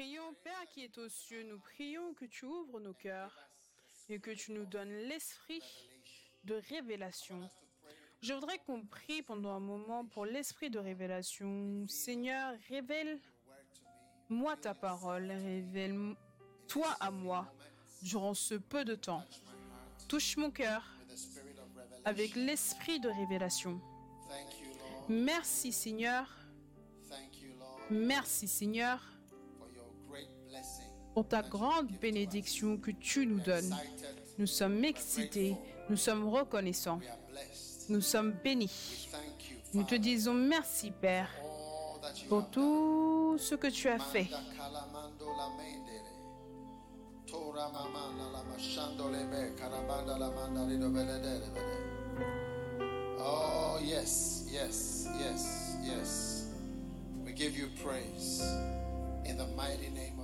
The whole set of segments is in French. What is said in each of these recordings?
prions, Père qui est aux cieux, nous prions que tu ouvres nos cœurs et que tu nous donnes l'esprit de révélation. Je voudrais qu'on prie pendant un moment pour l'esprit de révélation. Seigneur, révèle-moi ta parole, révèle-toi à moi durant ce peu de temps. Touche mon cœur avec l'esprit de révélation. Merci Seigneur. Merci Seigneur pour ta grande bénédiction que tu nous donnes. Nous sommes excités, nous sommes reconnaissants, nous sommes bénis. Nous te disons merci Père pour tout ce que tu as fait. Oh, yes, yes, yes, yes. We give you praise in the mighty name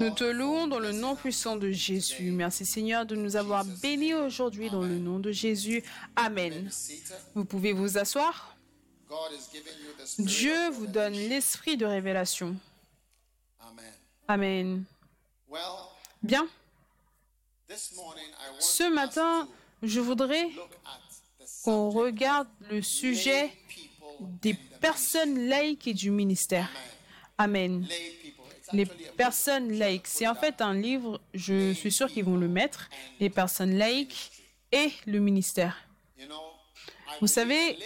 Nous te louons dans le nom puissant de Jésus. Merci Seigneur de nous avoir bénis aujourd'hui dans le nom de Jésus. Amen. Vous pouvez vous asseoir. Dieu vous donne l'esprit de révélation. Amen. Bien. Ce matin, je voudrais qu'on regarde le sujet des personnes laïques et du ministère. Amen. Les personnes laïques. C'est en fait un livre, je suis sûr qu'ils vont le mettre. Les personnes laïques et le ministère. Vous savez,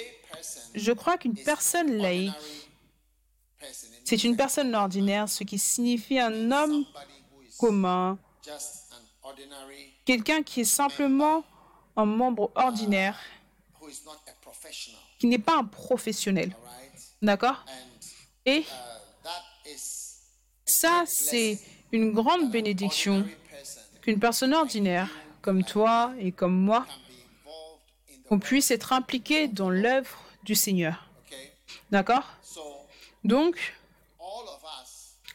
je crois qu'une personne laïque, c'est une personne ordinaire, ce qui signifie un homme commun, quelqu'un qui est simplement un membre ordinaire, qui n'est pas un professionnel. D'accord? Et ça, c'est une grande bénédiction qu'une personne ordinaire, comme toi et comme moi, qu'on puisse être impliqué dans l'œuvre du Seigneur. D'accord? Donc,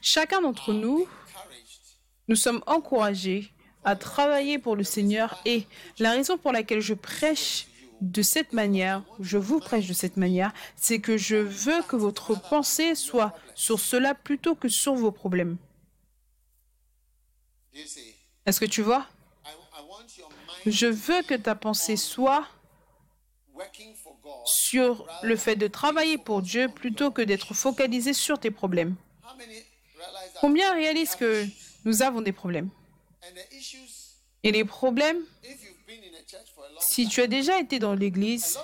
chacun d'entre nous, nous sommes encouragés à travailler pour le Seigneur et la raison pour laquelle je prêche de cette manière, je vous prêche de cette manière, c'est que je veux que votre pensée soit sur cela plutôt que sur vos problèmes. Est-ce que tu vois? Je veux que ta pensée soit sur le fait de travailler pour Dieu plutôt que d'être focalisé sur tes problèmes. Combien réalisent que nous avons des problèmes? Et les problèmes, si tu as déjà été dans l'église,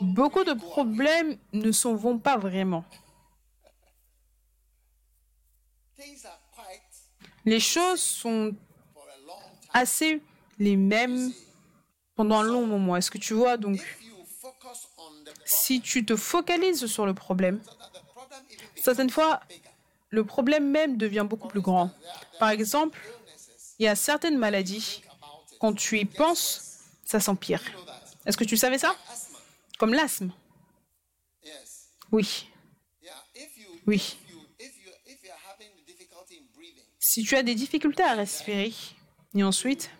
beaucoup de problèmes ne s'en vont pas vraiment. Les choses sont assez les mêmes pendant un long moment. Est-ce que tu vois? Donc, si tu te focalises sur le problème, certaines fois, le problème même devient beaucoup plus grand. Par exemple, il y a certaines maladies. Quand tu y penses, ça s'empire. Est-ce que tu savais ça? Comme l'asthme. Oui, oui. Si tu as des difficultés à respirer, et ensuite,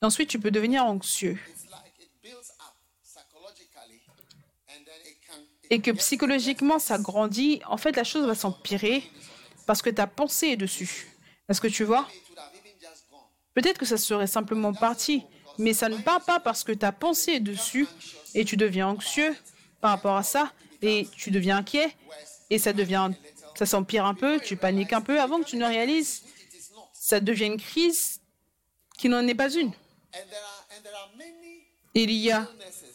ensuite tu peux devenir anxieux. Et que psychologiquement ça grandit, en fait la chose va s'empirer parce que ta pensée est dessus. Est-ce que tu vois? Peut-être que ça serait simplement parti, mais ça ne part pas parce que ta pensée est dessus et tu deviens anxieux par rapport à ça et tu deviens inquiet et ça devient ça s'empire un peu, tu paniques un peu avant que tu ne réalises ça devient une crise qui n'en est pas une. Il y a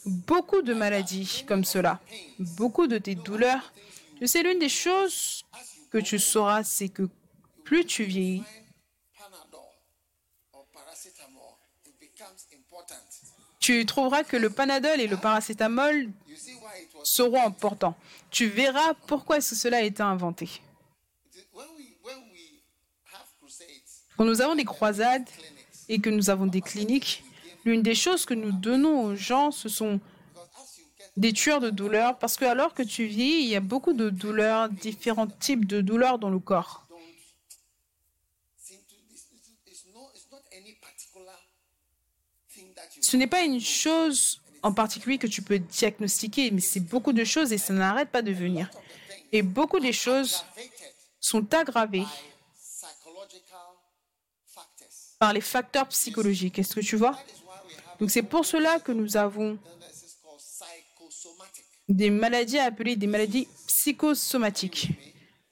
beaucoup de maladies comme cela, beaucoup de tes douleurs. Tu sais, l'une des choses que tu sauras, c'est que plus tu vieillis, tu trouveras que le panadol et le paracétamol seront importants. Tu verras pourquoi cela a été inventé. Quand nous avons des croisades et que nous avons des cliniques, l'une des choses que nous donnons aux gens, ce sont des tueurs de douleurs, parce que alors que tu vieillis, il y a beaucoup de douleurs, différents types de douleurs dans le corps. Ce n'est pas une chose en particulier que tu peux diagnostiquer, mais c'est beaucoup de choses et ça n'arrête pas de venir. Et beaucoup des choses sont aggravées par les facteurs psychologiques. Est-ce que tu vois? Donc c'est pour cela que nous avons des maladies appelées des maladies psychosomatiques.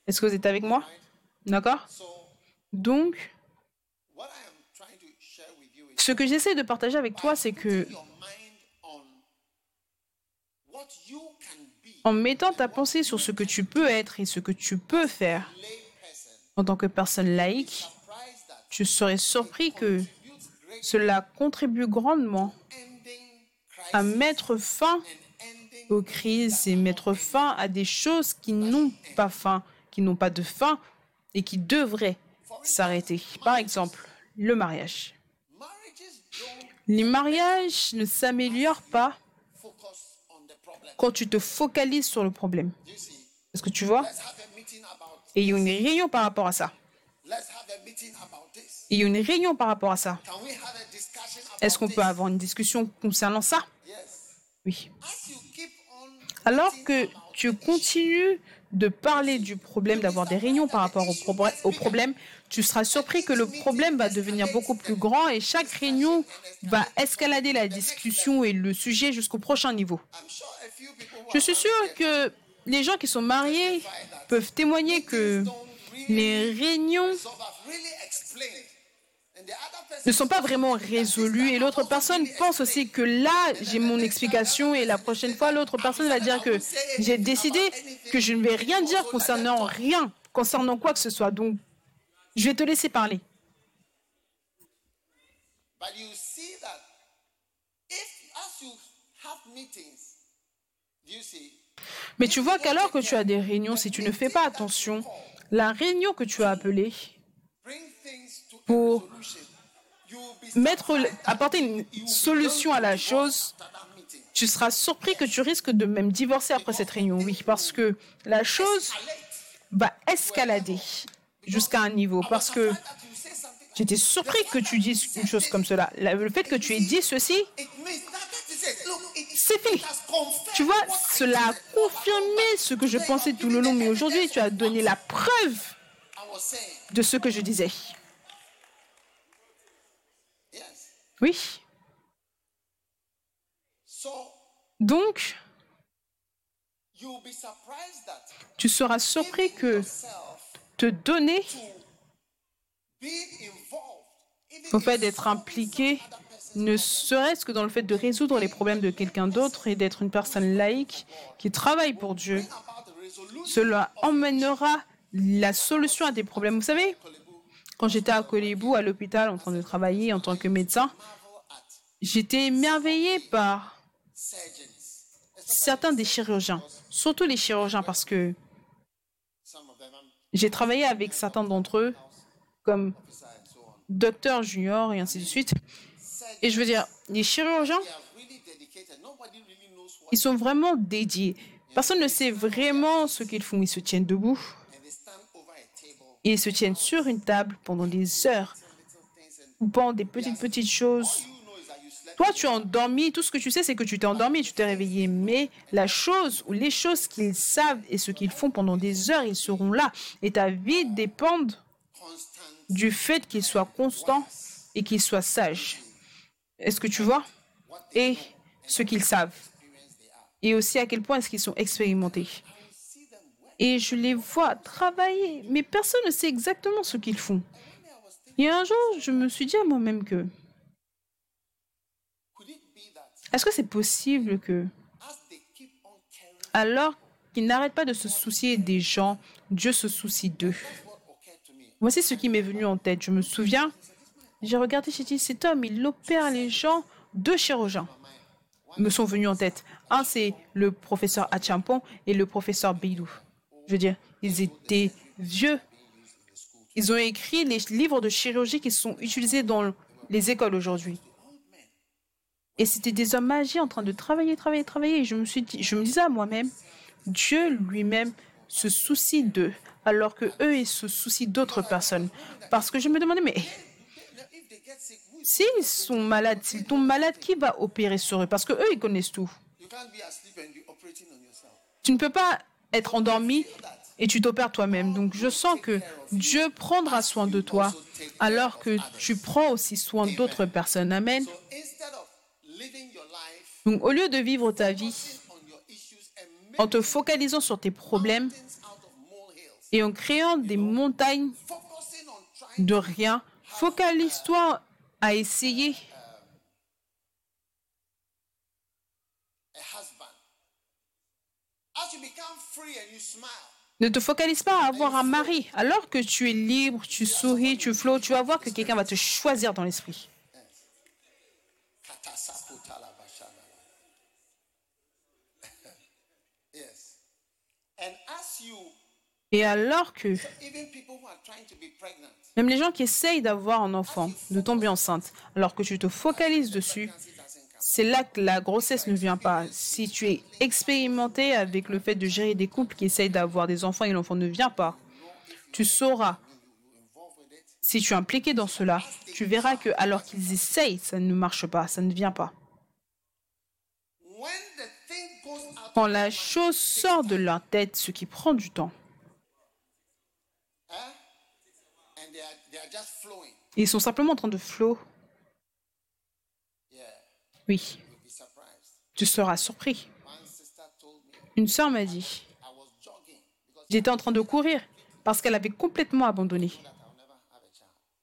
Est-ce que vous êtes avec moi? D'accord? Donc, ce que j'essaie de partager avec toi, c'est que en mettant ta pensée sur ce que tu peux être et ce que tu peux faire en tant que personne laïque, tu serais surpris que cela contribue grandement à mettre fin aux crises et mettre fin à des choses qui n'ont pas fin, qui n'ont pas de fin et qui devraient s'arrêter. Par exemple, le mariage. Les mariages ne s'améliorent pas quand tu te focalises sur le problème. Est-ce que tu vois? Et il y a une réunion par rapport à ça. il y a une réunion par rapport à ça. Est-ce qu'on peut avoir une discussion concernant ça? Oui. Alors que tu continues de parler du problème, d'avoir des réunions par rapport au, au problème, tu seras surpris que le problème va devenir beaucoup plus grand et chaque réunion va escalader la discussion et le sujet jusqu'au prochain niveau. Je suis sûre que les gens qui sont mariés peuvent témoigner que les réunions ne sont pas vraiment résolues et l'autre personne pense aussi que là, j'ai mon explication et la prochaine fois, l'autre personne va dire que j'ai décidé que je ne vais rien dire concernant rien, concernant quoi que ce soit. Donc, je vais te laisser parler. But you see that if as you have meetings, you see, Mais tu vois qu'alors que tu as des réunions, si tu ne fais pas attention, la réunion que tu as appelée pour mettre, apporter une solution à la chose, tu seras surpris que tu risques de même divorcer après cette réunion. Oui, parce que la chose va escalader jusqu'à un niveau. Parce que j'étais surpris que tu dises une chose comme cela. La- Le fait que tu aies dit ceci, c'est fini. Tu vois, cela a confirmé ce que je pensais tout le long, mais aujourd'hui, tu as donné la preuve de ce que je disais. Oui. Donc, tu seras surpris que te donner au in fait d'être impliqué, ne serait-ce que dans le fait de résoudre les problèmes de quelqu'un d'autre et d'être une personne laïque qui travaille pour Dieu. Cela emmènera la solution à des problèmes. Vous savez, quand j'étais à Colibou, à l'hôpital, en train de travailler en tant que médecin, j'étais émerveillé par certains des chirurgiens, surtout les chirurgiens, parce que j'ai travaillé avec certains d'entre eux, comme docteur junior et ainsi de suite. Et je veux dire, les chirurgiens, ils sont vraiment dédiés. Personne ne sait vraiment ce qu'ils font. Ils se tiennent debout ils se tiennent sur une table pendant des heures pendant des petites, petites choses. Toi, tu es endormi. Tout ce que tu sais, c'est que tu t'es endormi tu t'es réveillé. Mais la chose ou les choses qu'ils savent et ce qu'ils font pendant des heures, ils seront là. Et ta vie dépend du fait qu'ils soient constants et qu'ils soient sages. Est-ce que tu vois? Et ce qu'ils savent. Et aussi à quel point est-ce qu'ils sont expérimentés. Et je les vois travailler, mais personne ne sait exactement ce qu'ils font. Et un jour, je me suis dit à moi-même que, est-ce que c'est possible que, alors qu'ils n'arrêtent pas de se soucier des gens, Dieu se soucie d'eux? Voici ce qui m'est venu en tête. Je me souviens, j'ai regardé, j'ai dit, cet homme, il opère les gens. Deux chirurgiens me sont venus en tête. Un, c'est le professeur Achampon et le professeur Beidou. Je veux dire, ils étaient vieux. Ils ont écrit les livres de chirurgie qui sont utilisés dans les écoles aujourd'hui. Et c'était des hommes âgés en train de travailler, travailler, travailler. Et je me suis dit, je me disais à moi-même, Dieu lui-même se soucie d'eux, alors que eux ils se soucient d'autres personnes. Parce que je me demandais, mais s'ils sont malades, s'ils tombent malades, qui va opérer sur eux? Parce que eux ils connaissent tout. Tu ne peux pas être endormi et tu t'opères toi-même. Donc je sens que Dieu prendra soin de toi alors que tu prends aussi soin d'autres personnes. Amen. Donc au lieu de vivre ta vie en te focalisant sur tes problèmes et en créant des montagnes de rien, focalise-toi à essayer Ne te focalise pas à avoir un mari. Alors que tu es libre, tu souris, tu flottes, tu vas voir que quelqu'un va te choisir dans l'esprit. Katasakutalabashalala. yes. And as you, Et alors que même les gens qui essayent d'avoir un enfant, de tomber enceinte, alors que tu te focalises dessus, c'est là que la grossesse ne vient pas. Si tu es expérimenté avec le fait de gérer des couples qui essayent d'avoir des enfants et l'enfant ne vient pas, tu sauras. Si tu es impliqué dans cela, tu verras que alors qu'ils essayent, ça ne marche pas, ça ne vient pas. Quand la chose sort de leur tête, ce qui prend du temps, ils sont simplement en train de flot. Oui, tu seras surpris. Une sœur m'a dit, j'étais en train de courir parce qu'elle avait complètement abandonné.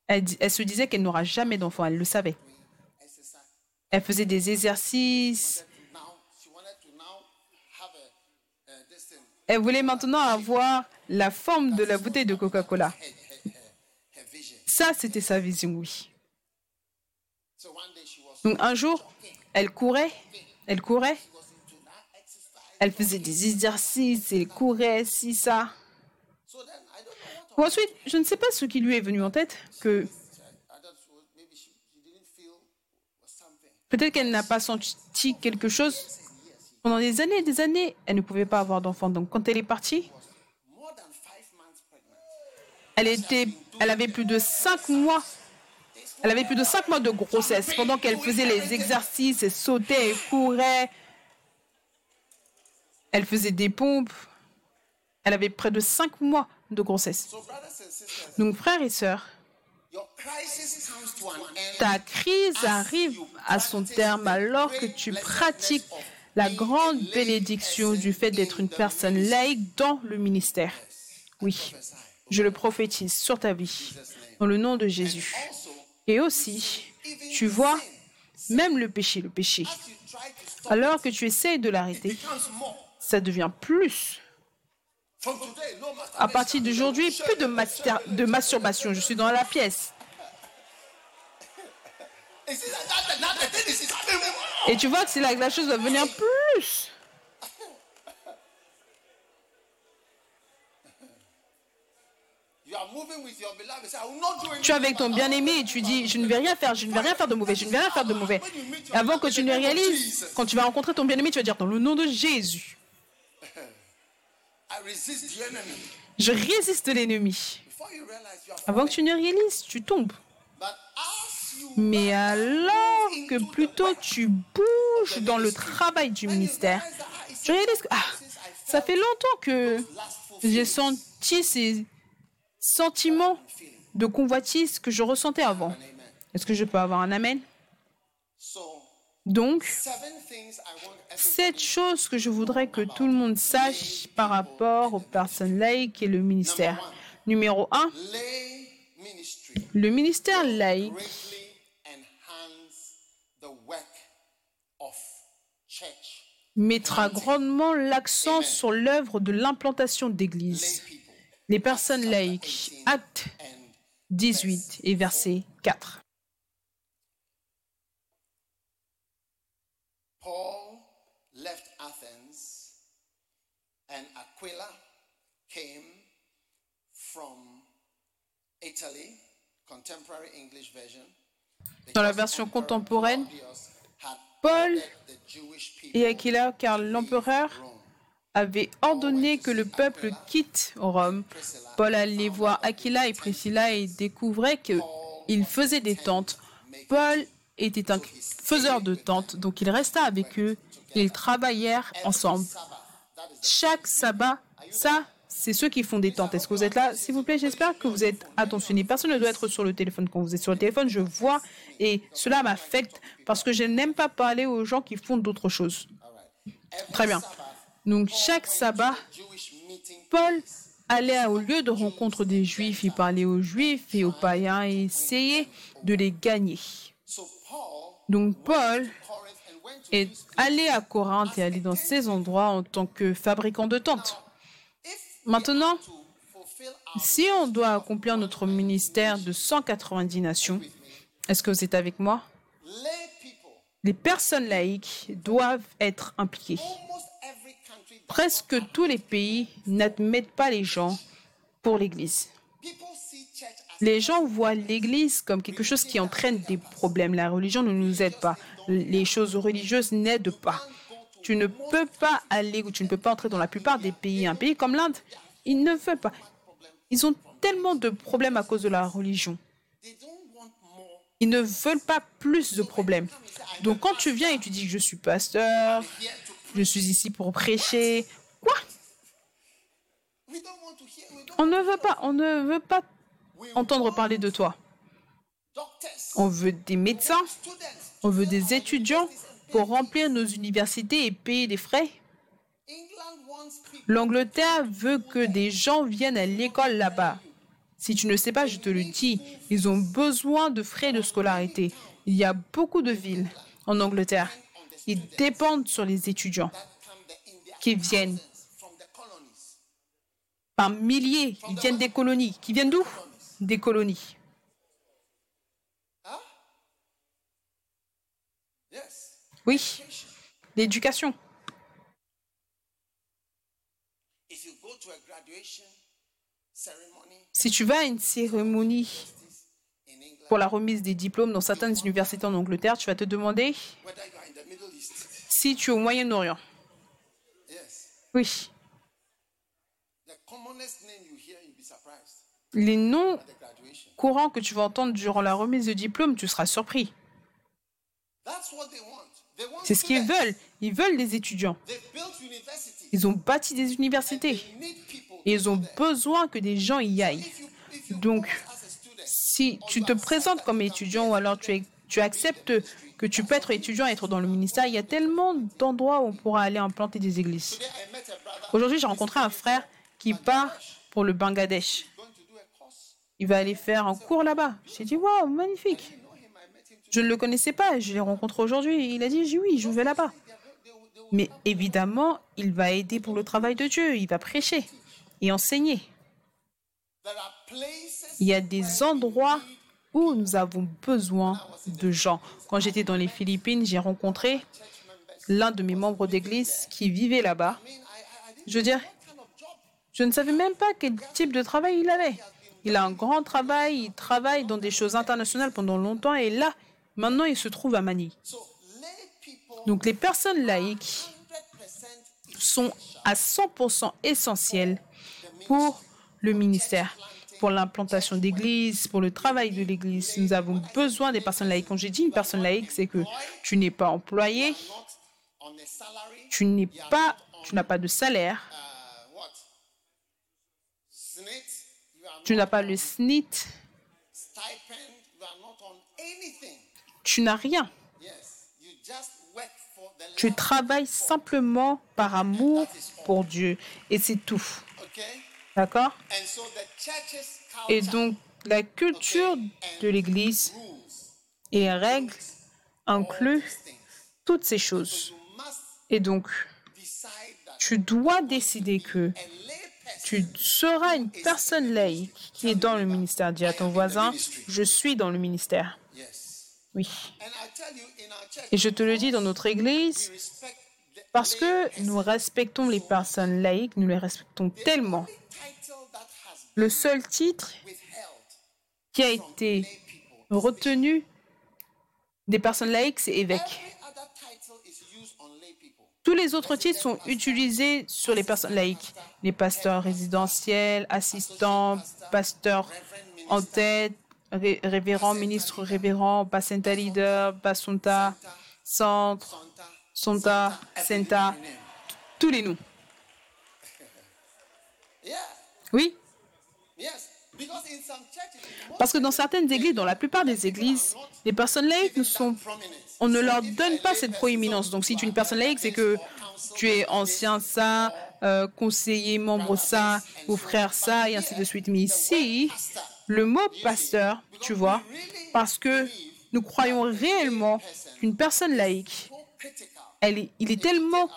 Elle, elle se disait qu'elle n'aura jamais d'enfant, elle le savait. Elle faisait des exercices, elle voulait maintenant avoir la forme de la bouteille de Coca-Cola. Ça, c'était sa vision, oui. Donc un jour, elle courait, elle courait, elle faisait des exercices, elle courait, si, ça. Ensuite, je ne sais pas ce qui lui est venu en tête, que peut-être qu'elle n'a pas senti quelque chose. Pendant des années et des années, elle ne pouvait pas avoir d'enfant. Donc quand elle est partie, elle, était, elle avait plus de cinq mois. Elle avait plus de mois de grossesse pendant qu'elle faisait les exercices, elle sautait, elle courait. Elle faisait des pompes. Elle avait près de cinq mois de grossesse. Donc frères et sœurs, ta crise arrive à son terme alors que tu pratiques la grande bénédiction du fait d'être une personne laïque dans le ministère. Oui, je le prophétise sur ta vie, dans le nom de Jésus. Et aussi, tu vois, même le péché, le péché, alors que tu essayes de l'arrêter, ça devient plus. À partir d'aujourd'hui, plus de, master- de masturbation. Je suis dans la pièce. Et tu vois que c'est là que la chose va venir plus. Tu es avec ton bien-aimé et tu dis, je ne vais rien faire, je ne vais rien faire de mauvais, je ne vais rien faire de mauvais. Et avant que tu ne réalises, quand tu vas rencontrer ton bien-aimé, tu vas dire, dans le nom de Jésus, je résiste l'ennemi. Avant que tu ne réalises, tu tombes. Mais alors que plutôt tu bouges dans le travail du ministère, tu réalises que ah, ça fait longtemps que j'ai senti ces sentiments de convoitise que je ressentais avant. Est-ce que je peux avoir un amen? Donc, sept choses que je voudrais que tout le monde sache par rapport aux personnes laïques et le ministère. Numéro un, lay ministry le ministère laïque mettra grandement l'accent sur l'œuvre de l'implantation d'églises. Les personnes laïques, acte and 18 et verset 4. Paul left Athens and Aquila came from Italy, contemporary English version. Dans la version contemporaine, Paul et Aquila, car l'empereur avait ordonné que le peuple quitte Rome. Paul allait voir Aquila et Priscilla et découvrait qu'ils faisaient des tentes. Paul était un faiseur de tentes, donc il resta avec eux. Ils travaillèrent ensemble. Chaque sabbat Ça, c'est ceux qui font des tentes. Est-ce que vous êtes là S'il vous plaît, j'espère que vous êtes attentionnés. Personne ne doit être sur le téléphone. Quand vous êtes sur le téléphone, je vois et cela m'affecte parce que je n'aime pas parler aux gens qui font d'autres choses. Très bien. Donc, chaque sabbat, Paul allait au lieu de rencontre des Juifs, il parlait aux Juifs et aux païens et essayait de les gagner. Donc, Paul est allé à Corinthe et allé dans ces endroits en tant que fabricant de tentes. Maintenant, si on doit accomplir notre ministère de 190 nations, est-ce que vous êtes avec moi? Les personnes laïques doivent être impliquées. Presque tous les pays n'admettent pas les gens pour l'Église. Les gens voient l'Église comme quelque chose qui entraîne des problèmes. La religion ne nous aide pas. Les choses religieuses n'aident pas. Tu ne peux pas aller ou tu ne peux pas entrer dans la plupart des pays. Un pays comme l'Inde, ils ne veulent pas. Ils ont tellement de problèmes à cause de la religion. Ils ne veulent pas plus de problèmes. Donc quand tu viens et tu dis que je suis pasteur, je suis ici pour prêcher, quoi? On ne veut pas, on ne veut pas entendre parler de toi. On veut des médecins, on veut des étudiants pour remplir nos universités et payer des frais. L'Angleterre veut que des gens viennent à l'école là-bas. Si tu ne sais pas, je te le dis, ils ont besoin de frais de scolarité. Il y a beaucoup de villes en Angleterre. Ils dépendent sur les étudiants qui viennent par milliers. Ils viennent des colonies. Qui viennent d'où? Des colonies. Oui, l'éducation. Si tu vas à une cérémonie pour la remise des diplômes dans certaines universités en Angleterre, tu vas te demander si tu es au Moyen-Orient. Oui. Les noms courants que tu vas entendre durant la remise de diplôme, tu seras surpris. C'est ce qu'ils veulent. Ils veulent des étudiants. Ils ont bâti des universités. Ils ont besoin que des gens y aillent. Donc, si tu te présentes comme étudiant ou alors tu, tu acceptes que tu peux être étudiant et être dans le ministère, il y a tellement d'endroits où on pourra aller implanter des églises. Aujourd'hui, j'ai rencontré un frère qui part pour le Bangladesh. Il va aller faire un cours là-bas. J'ai dit, waouh, magnifique. Je ne le connaissais pas, je l'ai rencontré aujourd'hui. Il a dit, oui, je vais là-bas. Mais évidemment, il va aider pour le travail de Dieu, il va prêcher et enseigner. Il y a des endroits où nous avons besoin de gens. Quand j'étais dans les Philippines, j'ai rencontré l'un de mes membres d'église qui vivait là-bas. Je veux dire, je ne savais même pas quel type de travail il avait. Il a un grand travail, il travaille dans des choses internationales pendant longtemps et là, maintenant, il se trouve à Manille. Donc les personnes laïques sont à 100% essentielles pour le ministère, pour l'implantation d'églises, pour le travail de l'église. Nous avons besoin des personnes laïques. Quand j'ai dit une personne laïque, c'est que tu n'es pas employé, tu n'es pas, tu n'as pas de salaire, tu n'as pas le SNIT, tu n'as rien. Tu travailles simplement par amour pour Dieu et c'est tout. D'accord? Et donc, la culture de l'Église et les règles incluent toutes ces choses. Et donc, tu dois décider que tu seras une personne laïque qui est dans le ministère. Dis à ton voisin, je suis dans le ministère. Oui. Et je te le dis dans notre Église, parce que nous respectons les personnes laïques, nous les respectons tellement. Le seul titre qui a été retenu des personnes laïques, c'est évêque. Tous les autres titres sont utilisés sur les personnes laïques. Les pasteurs résidentiels, assistants, pasteurs en tête, révérend, ministre révérend, Basenta leader, Basunta, centre, Sonta, Senta, tous les noms. Oui, parce que dans certaines églises, dans la plupart des églises, les personnes laïques ne sont on ne leur donne pas cette proéminence. Donc, si tu es une personne laïque, c'est que tu es ancien ça, euh, conseiller, membre ça, ou frère ça, et ainsi de suite. Mais ici, le mot pasteur, tu vois, parce que nous croyons réellement qu'une personne laïque, il est tellement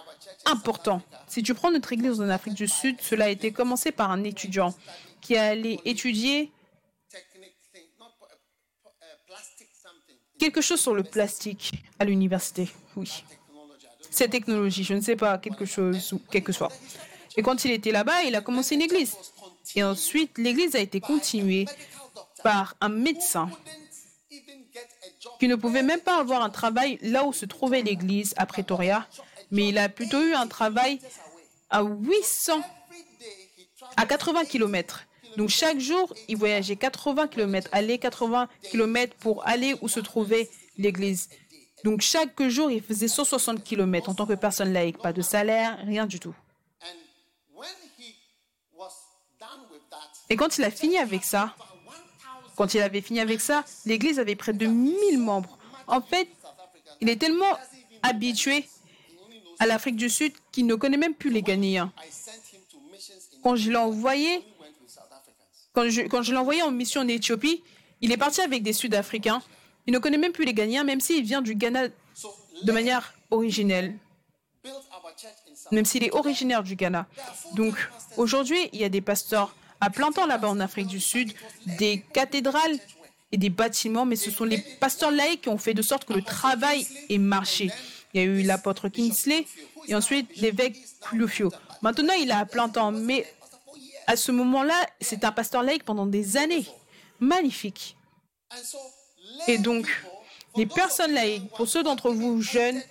important. Si tu prends notre église en Afrique du Sud, cela a été commencé par un étudiant qui allé étudier quelque chose sur le plastique à l'université. Oui. Cette technologie, je ne sais pas, quelque chose ou quel que soit. Et quand il était là-bas, il a commencé une église. Et ensuite, l'église a été continuée par un médecin qui ne pouvait même pas avoir un travail là où se trouvait l'église à Pretoria, mais il a plutôt eu un travail à 800, Every day he traveled à 80 km. Donc chaque jour, il voyageait 80 km, aller 80 km pour aller où se trouvait l'église. Donc chaque jour, il faisait 160 km en tant que personne laïque, pas de salaire, rien du tout. Et quand il a fini avec ça, about 1,000 quand il avait fini avec ça, l'église avait près de 1000 membres. En fait, il est tellement habitué à l'Afrique du Sud qu'il ne connaît même plus les Ghanéens. Quand je l'ai envoyé, quand je, quand je l'ai en mission en Éthiopie, il est parti avec des Sud-Africains. Il ne connaît même plus les Ghanéens, même s'il vient du Ghana de manière originelle, même s'il est originaire du Ghana. Donc aujourd'hui, il y a des pasteurs à plein temps là-bas en Afrique du Sud, des cathédrales et des bâtiments, mais ce sont les pasteurs laïcs qui ont fait de sorte que le travail ait marché. Il y a eu l'apôtre Kingsley et ensuite l'évêque Kulufio. Maintenant, il est à plein temps, mais à ce moment-là, c'est un pasteur laïque pendant des années. Magnifique. Et donc, les personnes laïques, pour ceux d'entre vous jeunes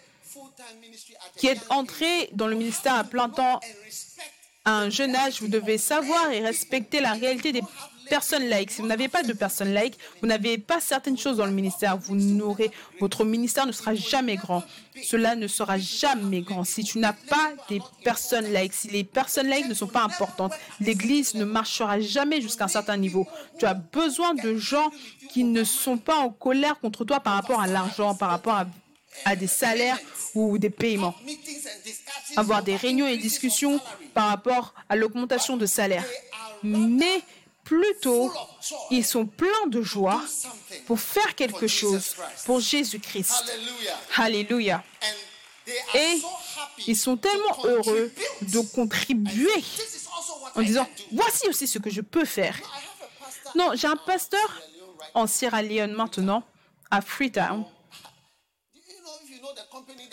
qui êtes entrés dans le ministère à plein temps à un jeune âge, vous devez savoir et respecter la réalité des personnes laïques. Si vous n'avez pas de personnes laïques, vous n'avez pas certaines choses dans le ministère. Vous n'aurez, votre ministère ne sera jamais grand. Cela ne sera jamais grand. Si tu n'as pas des personnes laïques, si les personnes laïques ne sont pas importantes, l'Église ne marchera jamais jusqu'à un certain niveau. Tu as besoin de gens qui ne sont pas en colère contre toi par rapport à l'argent, par rapport à, à des salaires ou des paiements avoir des réunions et discussions par rapport à l'augmentation de salaire. Mais plutôt, ils sont pleins de joie pour faire quelque chose pour Jésus-Christ. Hallelujah. Alléluia. Et ils sont tellement heureux de contribuer en disant, voici aussi ce que je peux faire. Non, j'ai un pasteur en Sierra Leone maintenant, à Freetown.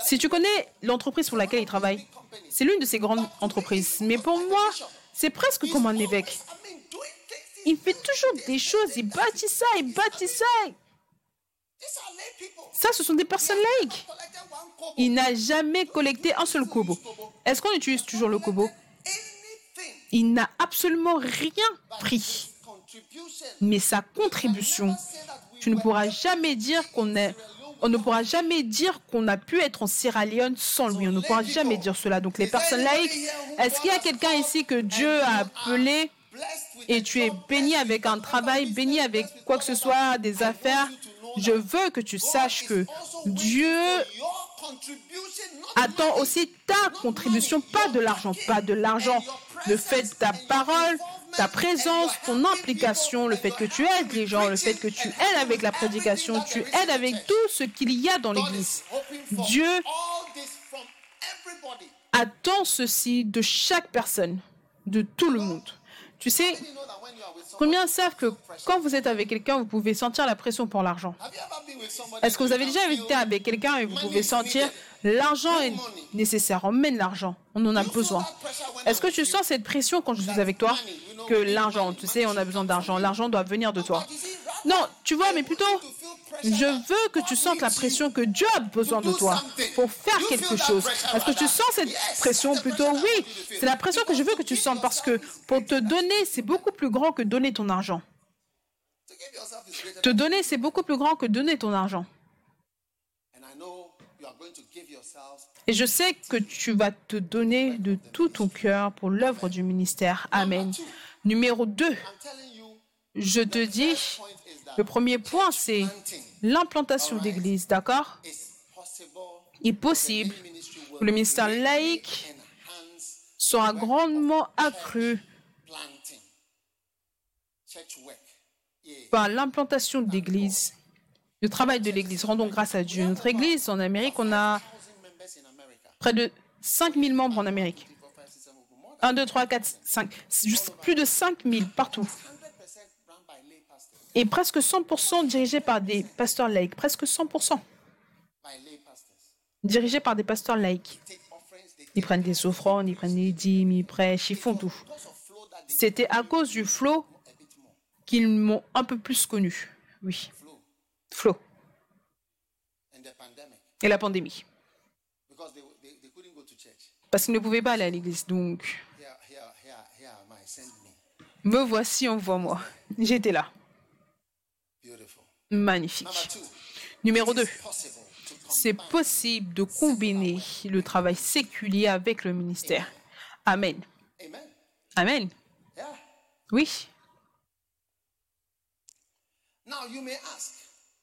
Si tu connais l'entreprise pour laquelle il travaille, c'est l'une de ces grandes entreprises. Mais pour moi, c'est presque comme un évêque. Il fait toujours des choses, il bâtit ça, il bâtit ça. Ça, ce sont des personnes laïques. Il n'a jamais collecté un seul kobo. Est-ce qu'on utilise toujours le kobo? Il n'a absolument rien pris. Mais sa contribution, tu ne pourras jamais dire qu'on est... On ne pourra jamais dire qu'on a pu être en Sierra Leone sans lui. On ne pourra jamais dire cela. Donc les personnes laïques, est-ce qu'il y a quelqu'un ici que Dieu a appelé et tu es béni avec un travail, béni avec quoi que ce soit, des affaires, je veux que tu saches que Dieu attend aussi ta contribution, pas de l'argent, pas de l'argent. Le fait de ta parole, ta présence, ton implication, le fait que tu aides les gens, le fait que tu aides avec la prédication, tu aides avec tout ce qu'il y a dans l'Église. Dieu attend ceci de chaque personne, de tout le monde. Tu sais, combien savent que quand vous êtes avec quelqu'un, vous pouvez sentir la pression pour l'argent? Est-ce que vous avez déjà été avec quelqu'un et vous pouvez sentir l'argent est nécessaire, on mène l'argent, on en a besoin. Est-ce que tu sens cette pression quand je suis avec toi que l'argent, tu sais, on a besoin d'argent, l'argent doit venir de toi. Non, tu vois, mais plutôt, je veux que tu sentes la pression que Dieu a besoin de toi pour faire quelque chose. Est-ce que tu sens cette pression plutôt? Oui, c'est la pression que je veux que tu sentes parce que pour te donner, c'est beaucoup plus grand que donner ton argent. Te donner, c'est beaucoup plus grand que donner ton argent. Et je sais que tu vas te donner de tout ton cœur pour l'œuvre du ministère. Amen. Numéro 2, I'm telling you, je te dis, le premier point, c'est l'implantation d'église, d'accord? Il est possible que le ministère laïque soit grandement accru par l'implantation d'église, le travail de l'église. Rendons grâce à Dieu. Notre église en Amérique, on a près de 5000 membres en Amérique. 1, 2, 3, 4, 5. C'est juste plus de 5000 partout. 100% run by lay pastors. Et presque 100% dirigés par des pasteurs laïcs. Presque 100% By lay pastors. dirigés par des pasteurs laïcs. Ils prennent des offrandes, ils prennent des dîmes, ils prêchent, ils font tout. C'était à cause du flot qu'ils m'ont un peu plus connu. Oui, Flow flot. and the pandemic Et la pandémie. Parce qu'ils ne pouvaient pas aller à l'église. Donc, me. voici, envoie-moi. J'étais là. Magnifique. Numéro 2. Possible to C'est possible de combiner le travail séculier avec le ministère. Amen. Amen. Oui.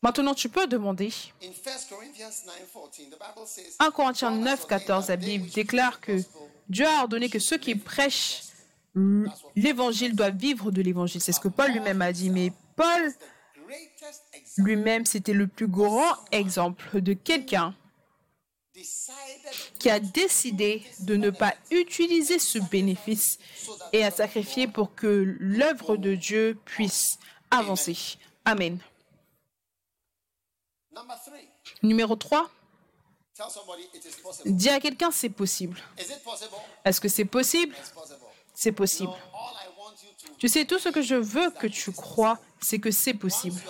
Maintenant, tu peux demander. In 1 Corinthians 9:14, the Bible says 1 Corinthiens 9, 14, la Bible déclare que Dieu a ordonné que ceux qui prêchent l'évangile doivent vivre de l'évangile. C'est ce que Paul lui-même a dit. Mais Paul lui-même, c'était le plus grand exemple de quelqu'un qui a décidé de ne pas utiliser ce bénéfice et a sacrifié pour que l'œuvre de Dieu puisse avancer. Amen. Numéro 3, Tell somebody it is possible. dis à quelqu'un c'est possible. Est-ce que c'est possible? C'est possible. Tu sais, tout ce que je veux que tu crois, c'est que c'est possible.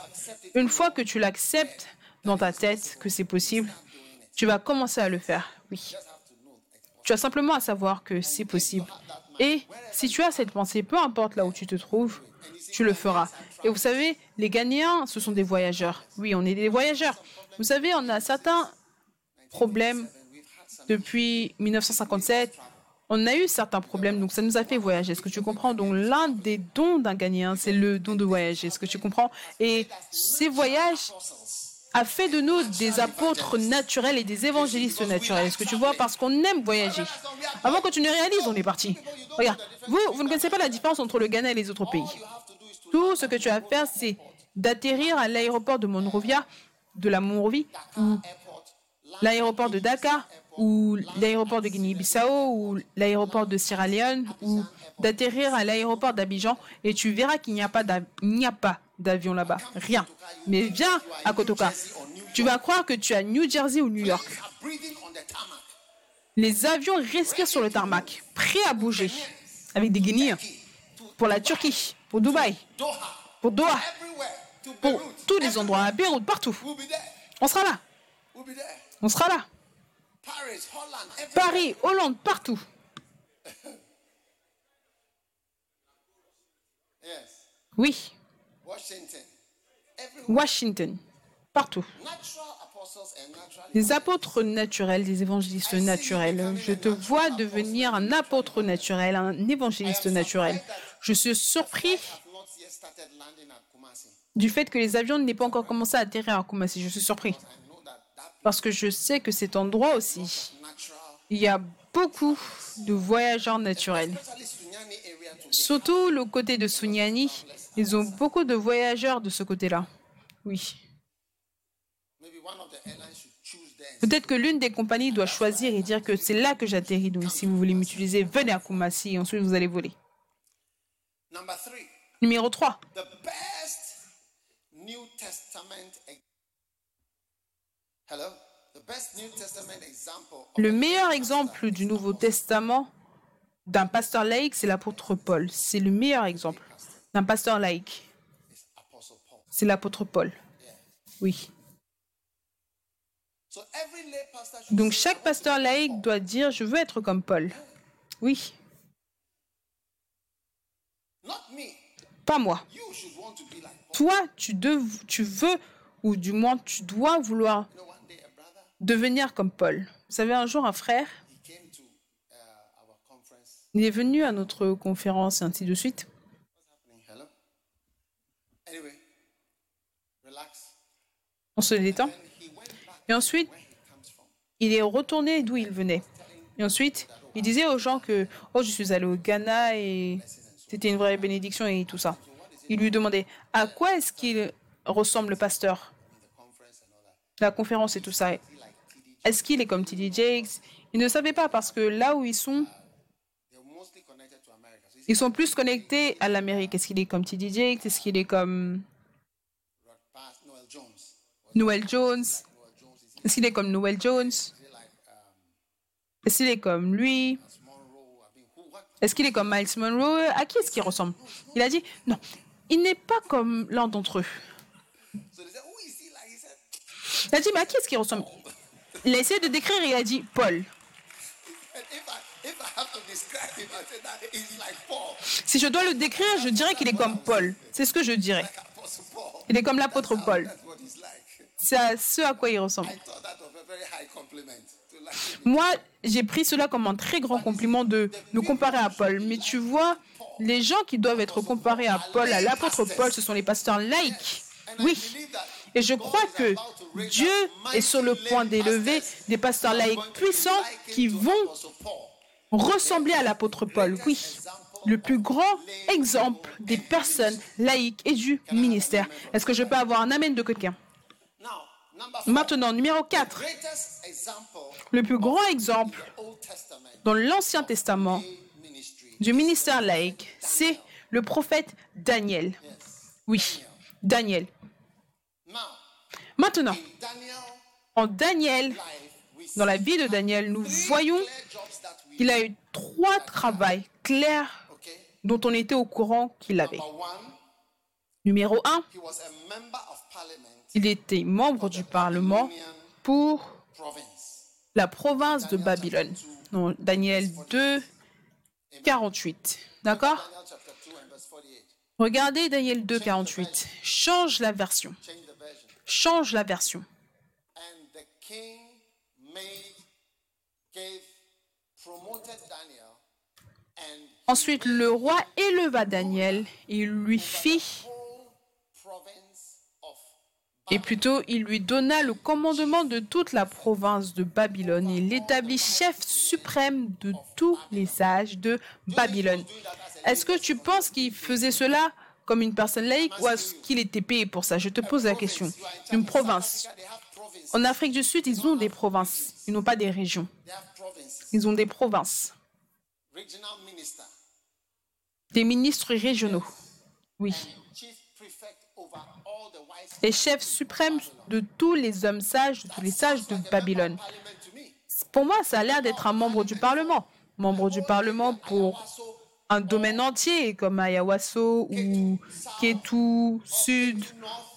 Une fois que tu l'acceptes dans ta tête que c'est possible, tu vas commencer à le faire. Oui. Tu as simplement à savoir que c'est possible. Et si tu as cette pensée, peu importe là où tu te trouves, tu le feras. Et vous savez, les Ghanéens, ce sont des voyageurs. Oui, on est des voyageurs. Vous savez, on a certains problèmes depuis 1957. On a eu certains problèmes, donc ça nous a fait voyager. Est-ce que tu comprends? Donc l'un des dons d'un Ghanéen, c'est le don de voyager. Est-ce que tu comprends? Et ces voyages a fait de nous des apôtres naturels et des évangélistes naturels. Est-ce que tu vois Parce qu'on aime voyager. Avant que tu ne réalises, on est parti. Regarde, vous, vous ne connaissez pas la différence entre le Ghana et les autres pays. Tout ce que tu as à faire, c'est d'atterrir à l'aéroport de Monrovia, de la Monrovie, ou l'aéroport de Dakar, ou l'aéroport de Guinée-Bissau, ou l'aéroport de Sierra Leone, ou d'atterrir à l'aéroport d'Abidjan, et tu verras qu'il n'y a pas a pas d'avion là-bas. Rien. Mais viens à Kotoka. Tu vas croire que tu es à New Jersey ou New York. Les avions respirent sur le tarmac, prêts à bouger, avec des Guinéens, pour la Turquie, pour Dubaï, pour Doha, pour tous les endroits, à Beyrouth, partout. On sera là, on sera là. Paris, Hollande, partout. Oui, Washington. Partout. Des apôtres naturels, des évangélistes naturels. Je te vois devenir un apôtre naturel, un évangéliste naturel. Je suis surpris du fait que les avions n'aient pas encore commencé à atterrir à Kumasi. Je suis surpris. Parce que je sais que cet endroit aussi, il y a beaucoup de voyageurs naturels. Surtout le côté de Sunyani, ils ont beaucoup de voyageurs de ce côté-là. Oui. Peut-être que l'une des compagnies doit choisir et dire que c'est là que j'atterris. Donc si vous voulez m'utiliser, venez à Kumasi et ensuite vous allez voler. Numéro 3. the best New Testament. ex- Hello? Le meilleur exemple du Nouveau Testament d'un pasteur laïque, c'est l'apôtre Paul. C'est le meilleur exemple d'un pasteur laïque. C'est l'apôtre Paul. Oui. Donc chaque pasteur laïque doit dire je veux être comme Paul. Oui, pas moi. Toi, tu, dev- tu veux, ou du moins tu dois vouloir devenir comme Paul. Vous savez, un jour, un frère, il est venu à notre conférence et ainsi de suite. On se détend. Et ensuite, il est retourné d'où il venait. Et ensuite, il disait aux gens que oh, je suis allé au Ghana et c'était une vraie bénédiction et tout ça. Il lui demandait à quoi est-ce qu'il ressemble le pasteur, la conférence et tout ça. Est-ce qu'il est comme TD Jakes? Ils ne savaient pas parce que là où ils sont, ils sont plus connectés à l'Amérique. Est-ce qu'il est comme TD Jakes? Est-ce qu'il est comme Noel Jones? Est-ce qu'il est comme Noel Jones? Est-ce qu'il est comme lui? Est-ce qu'il est comme Miles Monroe? À qui est-ce qu'il ressemble? Il a dit non, il n'est pas comme l'un d'entre eux. Il a dit mais à qui est-ce qu'il ressemble? Il a essayé de décrire et il a dit Paul. Si je dois le décrire, je dirais qu'il est comme Paul. C'est ce que je dirais. Il est comme l'apôtre Paul. C'est à ce à quoi il ressemble. I thought that was a very high compliment to like him. Moi, j'ai pris cela comme un très grand compliment de nous comparer à Paul. Mais tu vois, les gens qui doivent être comparés à Paul, à l'apôtre Paul, ce sont les pasteurs laïcs. Oui. Et je crois que Dieu est sur le point d'élever des pasteurs laïcs puissants qui vont ressembler à l'apôtre Paul. Oui, le plus grand exemple des personnes laïques et du ministère. Est-ce que je peux avoir un amen de quelqu'un? Maintenant, numéro 4. greatest example Le plus grand exemple dans l'Ancien Testament du ministère laïque, c'est le prophète Daniel. Oui, Daniel. Maintenant, en Daniel, dans la vie de Daniel, nous voyons qu'il a eu trois travails clairs dont on était au courant qu'il avait. Numéro 1, he was a member of parliament il était membre du Parlement pour la province de Babylone. Daniel 2, 48. D'accord? Daniel chapter 2 and verse 48. Regardez Daniel 2, 48. Change la version. Change la version. Ensuite, le roi éleva Daniel. Et lui fit, et plutôt il lui donna le commandement de toute la province de Babylone. Et l'établit chef suprême de tous les sages de Babylone. Est-ce que tu penses qu'il faisait cela? Comme une personne laïque ou est-ce qu'il était payé pour ça Je te pose la question. Une province. En Afrique du Sud, ils ont des provinces. Ils n'ont pas des régions. Ils ont des provinces. Des ministres régionaux. Oui. Les chefs suprêmes de tous les hommes sages, de tous les sages de Babylone. Pour moi, ça a l'air d'être un membre du Parlement. Membre du Parlement pour un domaine entier, comme Ayawaso ou Ketu Sud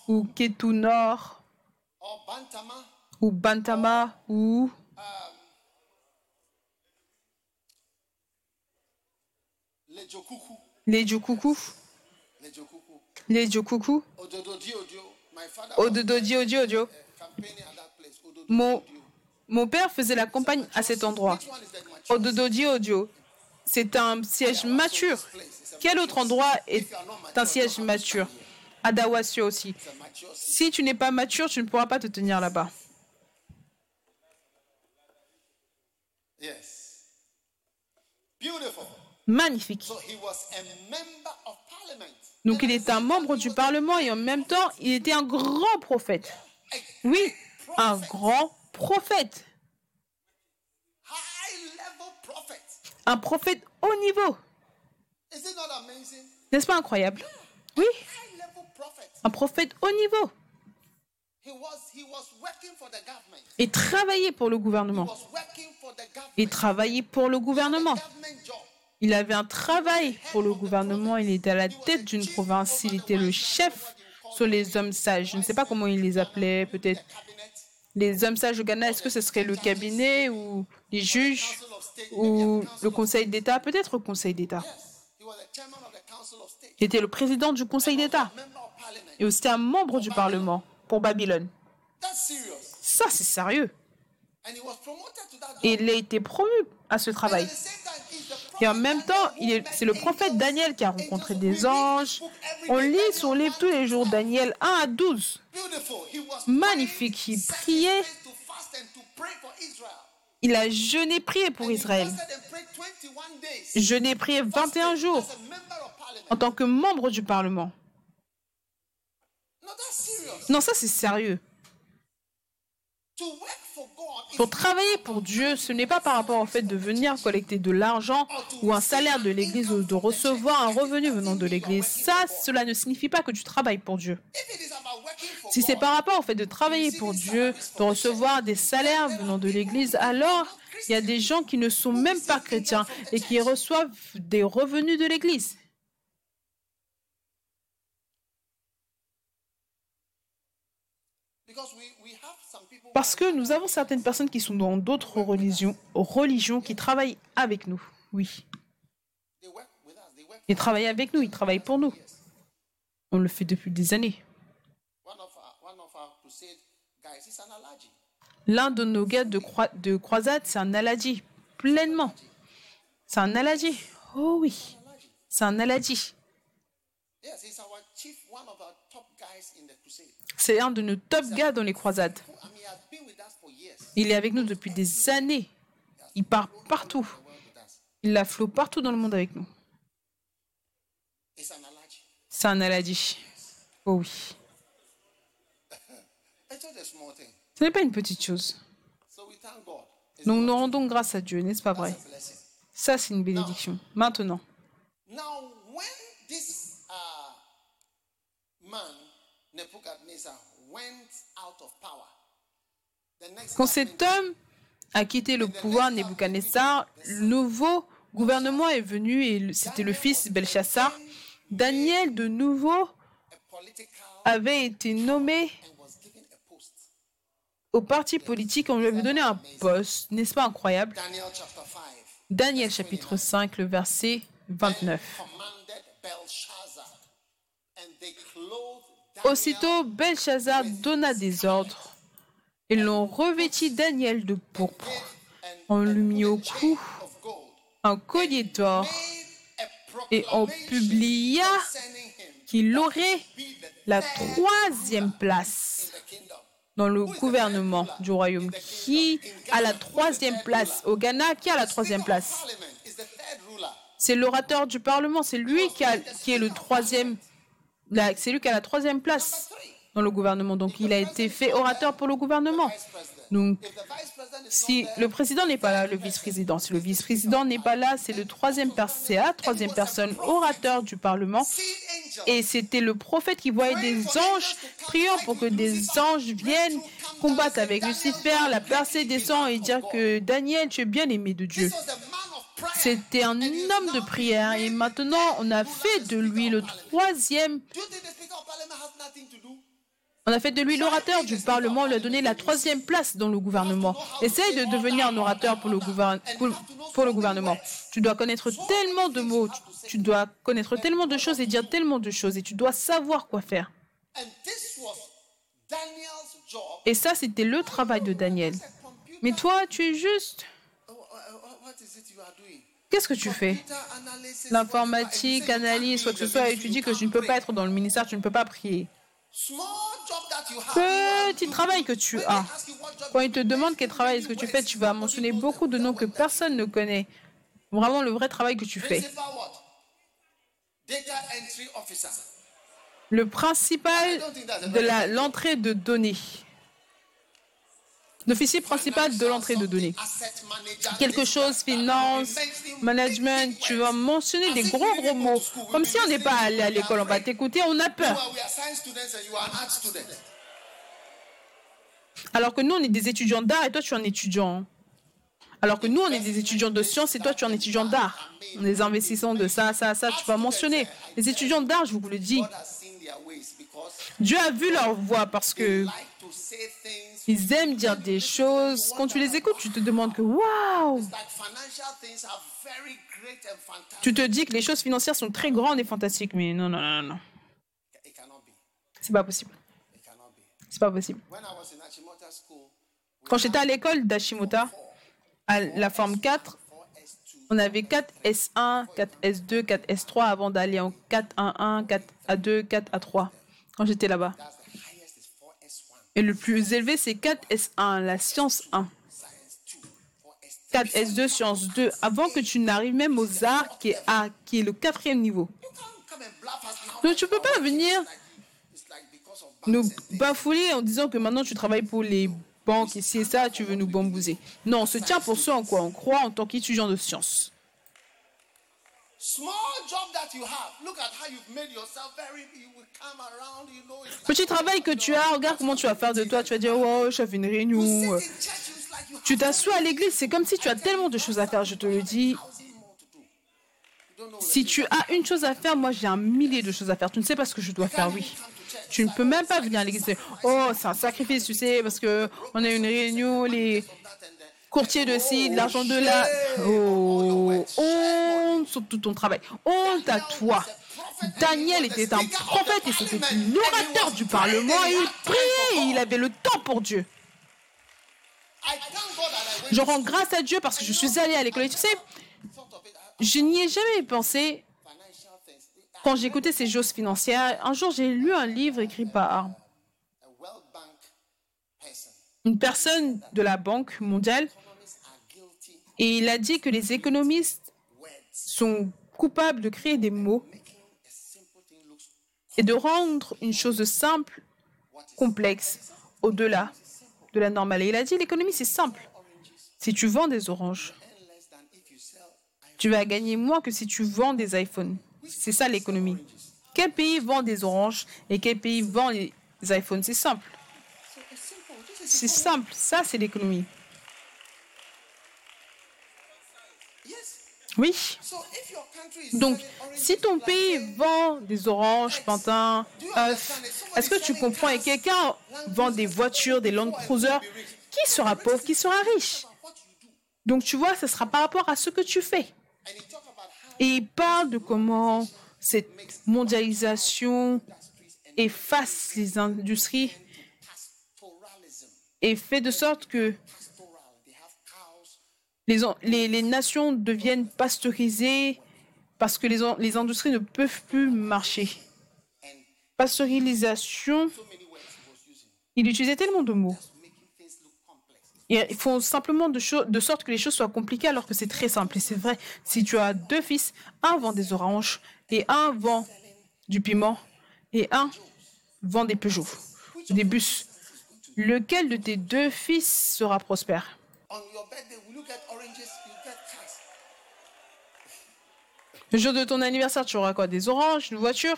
ou Ketu Nord ou Bantama ou les Jokuku, les Jukuku, Ododo Diodio. My father Ododo Diodio Odio. was campaigning at that place. Ododo Mon, mon père faisait la campagne à cet endroit. Which one C'est un siège mature. Quel autre endroit est un siège mature? Adawasio aussi. it's a mature city. Si tu n'es pas mature, tu ne pourras pas te tenir là-bas. Magnifique. Donc il était un membre du Parlement et en même temps, il était un grand prophète. Oui, un grand prophète. Un prophète haut niveau. N'est-ce pas incroyable? Oui, un prophète haut niveau. Et travailler pour le gouvernement. Et travailler pour le gouvernement. Il avait un travail pour le gouvernement. Il était à la tête d'une province. Il était le chef sur les hommes sages. Je ne sais pas comment il les appelait. Peut-être. Les hommes sages au Ghana. Est-ce que ce serait le cabinet ou les juges ou le Conseil d'État? Peut-être le Conseil d'État. Il était le président du Conseil d'État. Et aussi un membre du Parlement pour Babylone. Ça, c'est sérieux. Et il a été promu à ce travail. Et en même temps, c'est le prophète Daniel qui a rencontré des anges. On lit son livre 1 tous les jours, 12. Daniel 1 à 12. Beautiful. He was Magnifique. Il priait. Il a jeûné, prié pour Israël. fasted and prayed 21 days. Jeûné, prié 21 jours en tant que membre du Parlement. Non, ça c'est sérieux. Pour travailler pour Dieu, ce n'est pas par rapport au fait de venir collecter de l'argent ou un salaire de l'Église ou de recevoir un revenu venant de l'Église. Ça, cela ne signifie pas que tu travailles pour Dieu. Si c'est par rapport au fait de travailler pour Dieu, de recevoir des salaires venant de l'Église, alors il y a des gens qui ne sont même pas chrétiens et qui reçoivent des revenus de l'Église. Parce que nous avons certaines personnes qui sont dans d'autres religions, religions qui travaillent avec nous. Oui. Ils travaillent avec nous, ils travaillent pour nous. On le fait depuis des années. L'un de nos gars de, de croisade, c'est un aladi. Pleinement. C'est un aladi. Oh oui. C'est un crusade. C'est un de nos top gars dans les croisades. Il est avec nous depuis des années. Il part partout. Il la flot partout dans le monde avec nous. C'est un aladi. Oh oui. Ce n'est pas une petite chose. Donc nous rendons grâce à Dieu, n'est-ce pas vrai? Ça, c'est une bénédiction. Maintenant, quand cet homme a quitté le pouvoir, Nebuchadnezzar, le nouveau gouvernement est venu et c'était le fils Belshazzar. Daniel, de nouveau, avait été nommé au parti politique. On lui avait donné un poste, n'est-ce pas incroyable? Daniel chapter 5 Daniel chapitre 5, le verset 29. commanded Belshazzar, and they clothed Daniel Aussitôt, Belshazzar donna des ordres. Ils l'ont revêti Daniel de pourpre. On lui mit au cou un collier d'or et on publia qu'il aurait la troisième place dans le gouvernement du royaume. Qui a la troisième place Au Ghana, qui a la troisième place. C'est l'orateur du Parlement, c'est lui qui, qui est le troisième. C'est lui qui a la troisième place dans le gouvernement. Donc il a été fait orateur pour le gouvernement. Donc si le président n'est pas là, le vice-président. Si le vice-président n'est pas là, c'est le troisième la troisième personne orateur du Parlement. Et c'était le prophète qui voyait des anges priant pour que des anges viennent combattre avec Lucifer, la percée des sangs et dire que Daniel, tu es bien aimé de Dieu. C'était un homme de prière et maintenant on a fait de lui le troisième, on a fait de lui l'orateur du Parlement, on lui a donné la troisième place dans le gouvernement. Essaye de devenir un orateur pour le, gouverne- pour, pour le gouvernement. Tu dois connaître tellement de mots, tu, dois connaître tellement de choses et dire tellement de choses et tu dois savoir quoi faire. Et ça, c'était le travail de Daniel. Mais toi, tu es juste... you are doing? Qu'est-ce que tu fais? L'informatique, analyse, quoi que ce soit, et tu dis que tu ne peux pas être dans le ministère, tu ne peux pas prier. Petit travail que tu as. Quand you il te do, demande quel travail est-ce que tu fais, tu vas mentionner beaucoup de noms que personne ne connaît. Vraiment le vrai travail que tu fais. Le principal de la- l'entrée de données. L'officier principal de l'entrée de données. Quelque chose, finance, management, tu vas mentionner des gros gros mots. Comme si on n'est pas allé à l'école, on va t'écouter, on a peur. Alors que nous, on est des étudiants d'art et toi, tu es un étudiant. Alors que nous, on est des étudiants de sciences et toi, tu es un étudiant d'art. Des investisseurs de ça, ça, ça, tu vas mentionner. Les étudiants d'art, je vous le dis, Dieu a vu leur voix parce que ils aiment dire des choses. Quand tu les écoutes, tu te demandes que waouh like financial things are very great and fantastic. Tu te dis que les choses financières sont très grandes et fantastiques, mais non, non, non, non. C'est pas possible. C'est pas possible. Quand j'étais à l'école d'Hashimota, à la forme 4, on avait 4 S1, 4 S2, 4 S3 avant d'aller en 4 1 4 A2, 4 A3 quand j'étais là-bas. 4S1, Et le plus élevé, c'est 4 S1, la science 1. Science 2, 4S3. 4 S2, science 2, avant que tu n'arrives même aux arts, qui est A, qui est le quatrième niveau. Donc tu peux pas venir nous bafouler en disant que maintenant tu travailles pour les et si et ça, tu veux nous bambouser. Non, on se tient pour ce en quoi on croit en tant qu'étudiant de sciences. Small job that you have. Look at how you've made yourself very. You will come around, you know. It's like, Petit travail que tu as, regarde comment tu vas faire de toi. Tu vas dire, oh, j'avais une réunion. Tu t'assois à l'église, c'est comme si tu as tellement de choses à faire, je te le dis. Si tu as une chose à faire, moi j'ai un millier de choses à faire. Tu ne sais pas ce que je dois faire, oui. Tu ne peux même pas venir à l'église. Oh, c'est un sacrifice, tu sais, parce que on a une réunion, les courtiers de ci, de l'argent de là. Oh, honte sur tout ton travail. Honte à toi. Daniel était un prophète et c'était l'orateur du Parlement. Il priait il avait le temps pour Dieu. Je rends grâce à Dieu parce que je suis allée à l'école. Tu sais, je n'y ai jamais pensé. Quand j'écoutais ces choses financières. Un jour, j'ai lu un livre écrit par une personne de la Banque mondiale et il a dit que les économistes sont coupables de créer des mots et de rendre une chose simple complexe au-delà de la normale. Et il a dit l'économie c'est simple. Si tu vends des oranges, tu vas gagner moins que si tu vends des iPhones. C'est ça l'économie. Quel pays vend des oranges et quel pays vend les iPhones? C'est simple. C'est simple. Ça, c'est l'économie. Oui. Donc, si ton pays vend des oranges, pantins, œufs, est-ce que tu comprends? Et quelqu'un vend des voitures, des Land Cruiser, qui sera pauvre, qui sera riche? Donc, tu vois, ce sera par rapport à ce que tu fais. Et il parle de comment cette mondialisation efface les industries et fait de sorte que les, nations deviennent pasteurisées parce que les, industries ne peuvent plus marcher. Pasteurisation, il utilisait tellement de mots. Et ils font simplement de, de sorte que les choses soient compliquées alors que c'est très simple. Et c'est vrai, si tu as deux fils, un vend des oranges et un vend du piment et un vend des Peugeot, des bus, lequel de tes deux fils sera prospère? Le jour de ton anniversaire, tu auras quoi? Des oranges, une voiture?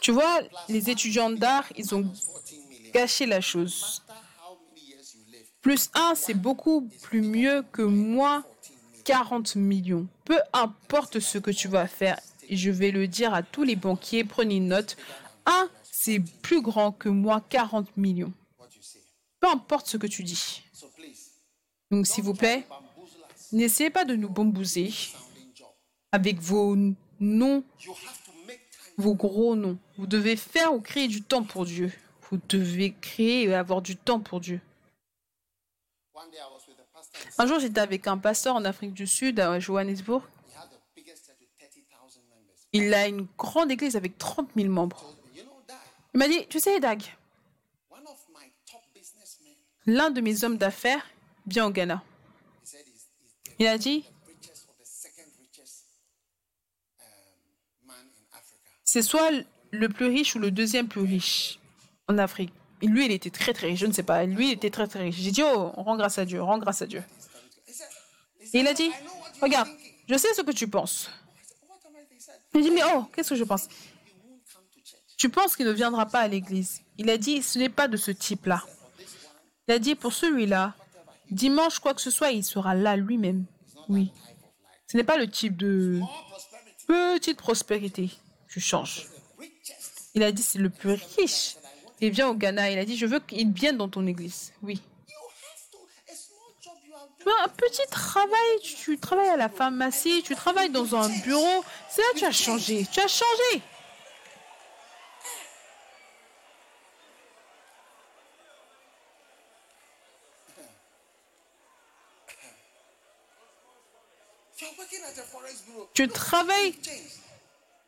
Tu vois, les étudiants d'art, ils ont 14 million. gâché la chose. Plus 1, c'est beaucoup plus mieux que moins 40 millions. Peu importe ce que tu vas faire, et je vais le dire à tous les banquiers, prenez une note. 1, c'est plus grand que moins 40 millions. Peu importe ce que tu dis. Donc, s'il vous plaît, n'essayez pas de nous job. avec vos time. vos gros noms. Vous devez faire ou créer du temps pour Dieu. Vous devez créer et avoir du temps pour Dieu. Un jour, j'étais avec un pasteur en Afrique du Sud, à Johannesburg. He had the biggest church with 30,000 members. Il a une grande église avec 30 000 membres. Il m'a dit, tu sais, Dag, l'un de mes hommes d'affaires vient au Ghana. Il a dit, c'est soit le plus riche ou le deuxième plus riche en Afrique. Et lui, il était très très riche, je ne sais pas. Lui, il était très très riche. J'ai dit, oh, on rend grâce à Dieu, on rend grâce à Dieu. Et il a dit, regarde, je sais ce que tu penses. I said, what am I? He said, J'ai dit, mais oh, qu'est-ce que je pense? Tu penses qu'il ne viendra pas à l'église? Il a dit, ce n'est pas de ce type-là. Il a dit, pour celui-là, dimanche, quoi que ce soit, il sera là lui-même. Oui. Ce n'est pas le type de petite prospérité. Tu changes. Il a dit, c'est le plus riche. Il vient au Ghana. Il a dit, je veux qu'il vienne dans ton église. Oui. Tu vois, un petit travail, tu, tu travailles à la pharmacie, tu travailles dans un bureau, c'est là que tu as changé, tu as changé. Tu travailles.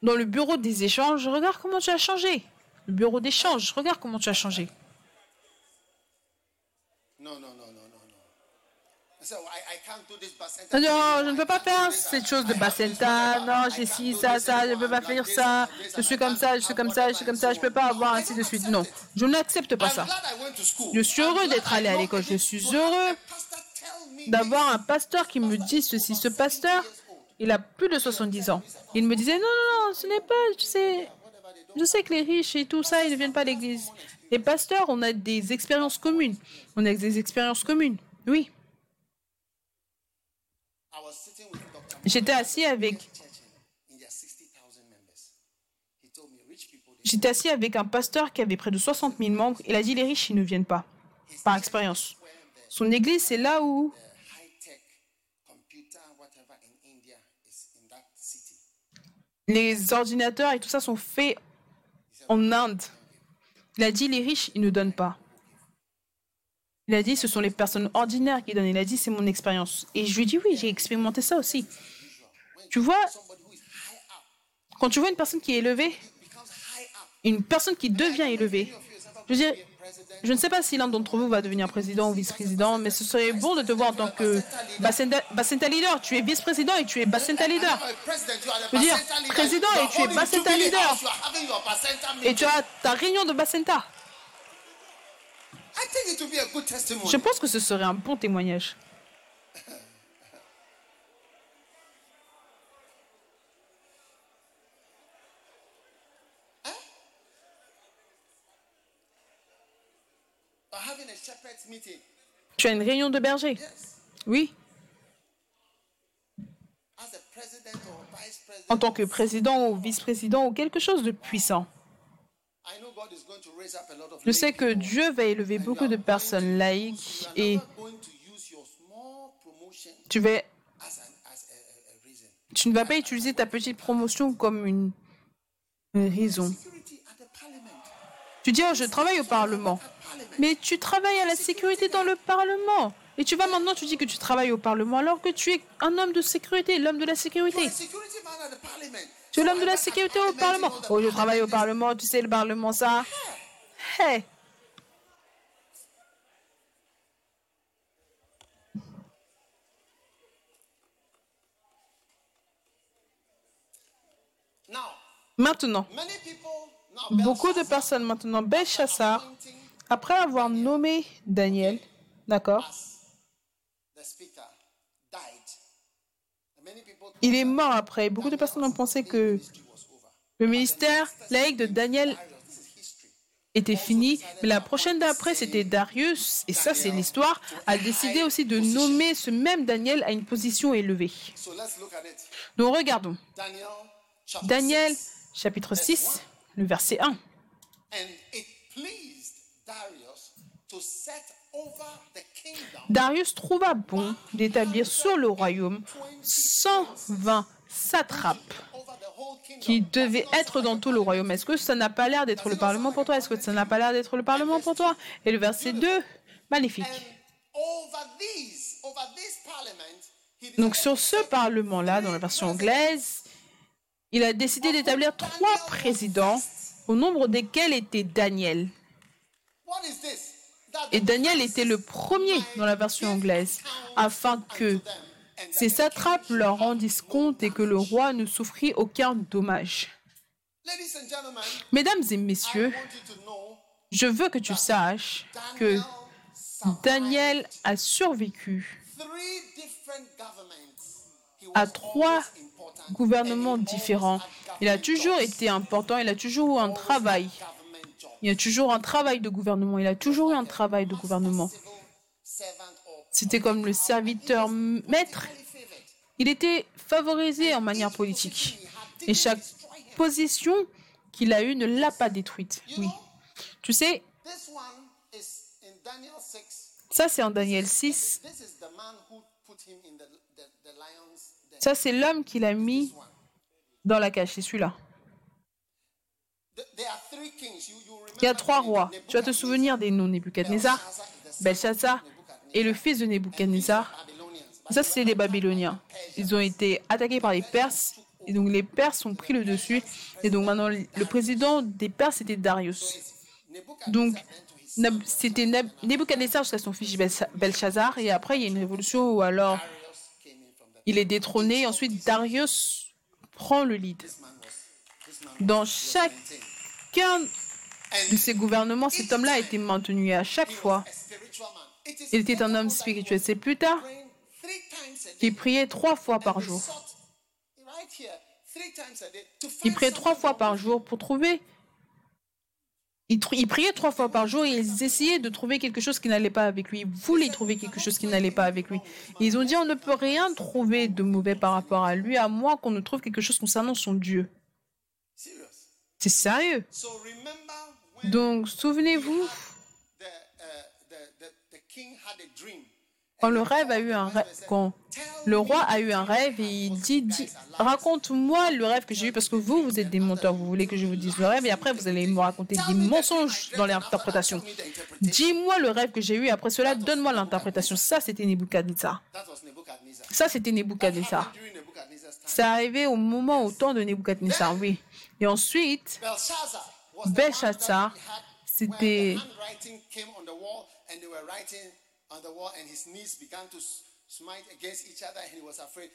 Dans le bureau des échanges, regarde comment tu as changé. Le bureau d'échange, regarde comment tu as changé. No, no, no, no, no, no. I said, I, I can't do this Bacenta. Elle dit, Oh, je ne peux pas faire cette chose de Bacenta. Non, j'ai ci, ça, ça, je ne peux pas faire ça. Je suis comme ça, je suis comme ça, je suis comme ça, je ne peux pas avoir ainsi de suite. Non, je n'accepte pas ça. Je suis heureux d'être allé à l'école. Je suis heureux d'avoir un pasteur qui me dit ceci. Ce pasteur, il a plus de 70 ans. Il me disait, non, non, non, ce n'est pas, tu sais, je sais que les riches et tout ça, ils ne viennent pas à l'église. Les pasteurs, on a des expériences communes. On a des expériences communes. Oui. J'étais assis avec, Church in their 60,000 members. He told me rich people, they j'étais assis avec un pasteur qui avait près de 60 000 membres. Il a dit, les riches, ils ne viennent pas. Par expérience. Son église, c'est là où les ordinateurs et tout ça sont faits en Inde. Il a dit les riches, ils ne donnent pas. Il a dit ce sont les personnes ordinaires qui donnent. Il a dit c'est mon expérience. Et je lui dit oui, j'ai expérimenté ça aussi. Tu vois, quand tu vois une personne qui est élevée, une personne qui devient élevée, je veux dire, je ne sais pas si l'un d'entre vous va devenir président ou vice-président, mais ce serait bon de te voir en tant que Bacenta, leader. Tu es vice-président et tu es Bacenta leader. A veux dire, président et tu es Bacenta leader. Et tu as ta réunion de Bacenta. I think it will be a good testimony. Je pense que ce serait un bon témoignage. Tu as une réunion de berger Yes. Oui. En tant que président ou vice-président ou quelque chose de puissant. Je sais que Dieu va élever beaucoup de personnes laïques et tu, vas, tu ne vas pas utiliser ta petite promotion comme une, une raison. Tu dis, oh, je travaille au Parlement. Mais tu travailles à la sécurité dans le Parlement. Et tu vas maintenant, tu dis que tu travailles au Parlement alors que tu es un homme de sécurité, l'homme de la sécurité. Tu es l'homme de la sécurité au Parlement. Oh, je travaille au Parlement, tu sais, le Parlement, ça. Hey, maintenant, beaucoup de personnes maintenant, Belshazzar, après avoir nommé Daniel, d'accord, il est mort après. Beaucoup de personnes ont pensé que le ministère laïque de Daniel était fini, mais la prochaine d'après, c'était Darius, et ça c'est l'histoire, a décidé aussi de nommer ce même Daniel à une position élevée. Donc regardons, Daniel chapter Daniel 6. chapitre 6, le verset 1. And it pleased Darius to set over the kingdom Darius trouva bon d'établir sur le royaume 120 satrapes qui devaient être dans tout le royaume. Est-ce que ça n'a pas l'air d'être le Parlement pour toi? Est-ce que ça n'a pas l'air d'être le Parlement pour toi? Et le verset 2, magnifique. Donc sur ce Parlement-là, dans la version anglaise, il a décidé d'établir trois présidents, au nombre desquels était Daniel. Et Daniel était le premier dans la version anglaise, afin que ces satrapes leur rendissent compte et que le roi ne souffrit aucun dommage. Mesdames et messieurs, je veux que tu saches que Daniel a survécu à trois. Gouvernements différents. Il a toujours été important, il a toujours eu un travail. Il a toujours un travail de gouvernement, il a toujours eu un travail de gouvernement. C'était comme le serviteur maître. Il était favorisé en manière politique. Et chaque position qu'il a eue ne l'a pas détruite. Oui. Tu sais, This one is in Daniel 6. ça c'est en Daniel 6. Ça, c'est l'homme qui l'a mis dans la cage. C'est celui-là. Il y a trois rois. Tu vas te souvenir des noms Nebuchadnezzar, Belshazzar et le fils de Nebuchadnezzar. Ça, c'est les Babyloniens. Ils ont été attaqués par les Perses. Et donc, les Perses ont pris le dessus. Et donc, maintenant, le président des Perses, c'était Darius. Donc, c'était Nebuchadnezzar jusqu'à son fils Belsha- Belshazzar. Et après, il y a une révolution où alors Darius came in from the il est détrôné. Et ensuite, Darius prend le lead. Dans chacun de ces gouvernements, cet homme-là a été maintenu. À chaque fois, il était un homme spirituel. C'est plus tard qu'il priait trois fois par jour. Il priait trois fois par jour pour trouver. Il, tr- il priait trois fois par jour et ils essayaient de trouver quelque chose qui n'allait pas avec lui. Ils voulaient trouver quelque chose qui n'allait pas avec lui. Et ils ont dit on ne peut rien trouver de mauvais par rapport à lui, à moins qu'on ne trouve quelque chose concernant son Dieu. C'est sérieux. Donc souvenez-vous, quand le rêve a eu un roi a eu un rêve et il dit, raconte-moi le rêve que j'ai eu parce que vous, vous êtes des menteurs. Vous voulez que je vous dise le rêve et après vous allez me raconter des mensonges dans l'interprétation. Dis-moi le rêve que j'ai eu, après cela, donne-moi l'interprétation. Ça, c'était Nebuchadnezzar. Ça, c'était Nebuchadnezzar. C'est arrivé au moment, au temps de Nebuchadnezzar, oui. Et ensuite, Belshazzar c'était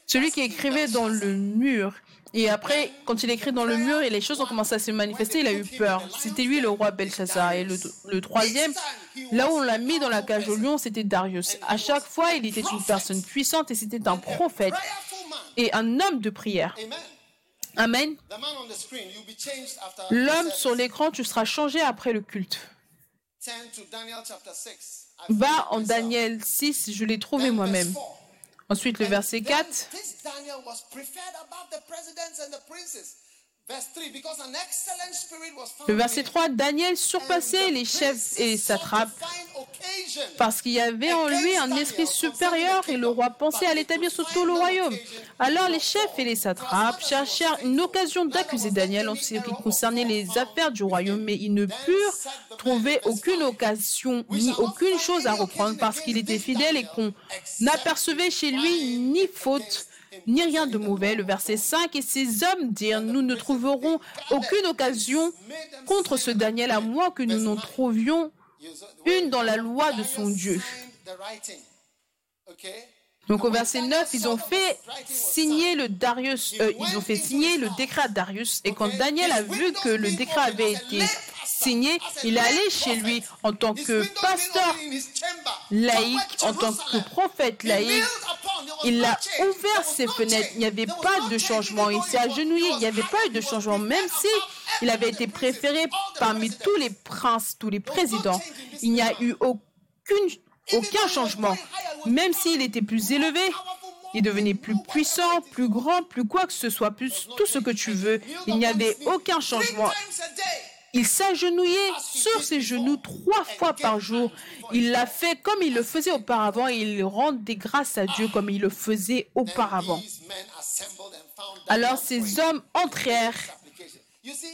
celui qui écrivait dans le mur. Et après, quand il écrit dans le mur et les choses ont commencé à se manifester, il a eu peur. C'était lui le roi Belshazzar. Et le, le troisième, là où on l'a mis dans la cage au lion, c'était Darius. À chaque fois, il était une personne puissante et c'était un prophète et un homme de prière. Amen. Amen. The man on the screen, you'll be changed after L'homme the sur l'écran, tu seras changé après le culte. Turn to Daniel chapter 6. I found Va en. Daniel 6, je l'ai trouvé moi-même. verse 4. Ensuite, le verset then 4. This Daniel was preferred above the presidents and the princes. Verse 3 because an excellent spirit was found Le verset him. 3, Daniel surpassait les chefs et les satrapes parce qu'il y avait en lui un esprit supérieur et le roi pensait à l'établir sur tout le royaume. Alors les chefs et les satrapes cherchèrent une occasion d'accuser Daniel en ce qui concernait les affaires du royaume, mais ils ne purent trouver aucune occasion ni aucune chose à reprendre parce qu'il était fidèle et qu'on n'apercevait chez lui ni faute ni rien de mauvais. Le verset 5, et ces hommes dirent, nous ne trouverons aucune occasion contre ce Daniel à moins que nous n'en trouvions une dans la loi de son Dieu. Donc au verset 9, ils ont fait signer le euh, ils ont fait signer le décret à Darius. Et quand Daniel a vu que le décret avait été signé, il est allé chez lui en tant que pasteur laïque, en tant que prophète laïque. Il a ouvert ses fenêtres. Il n'y avait pas de changement. Il s'est agenouillé. Il n'y avait pas eu de changement, même si il avait été préféré parmi tous les princes, tous les présidents. Il n'y a eu aucune, aucun changement. Même s'il était plus élevé, il devenait plus puissant, plus grand, plus quoi que ce soit, plus tout ce que tu veux. Il n'y avait aucun changement. Il s'agenouillait sur ses genoux trois fois par jour. Il l'a fait comme il le faisait auparavant et il rendait grâce à Dieu comme il le faisait auparavant. Alors ces hommes entrèrent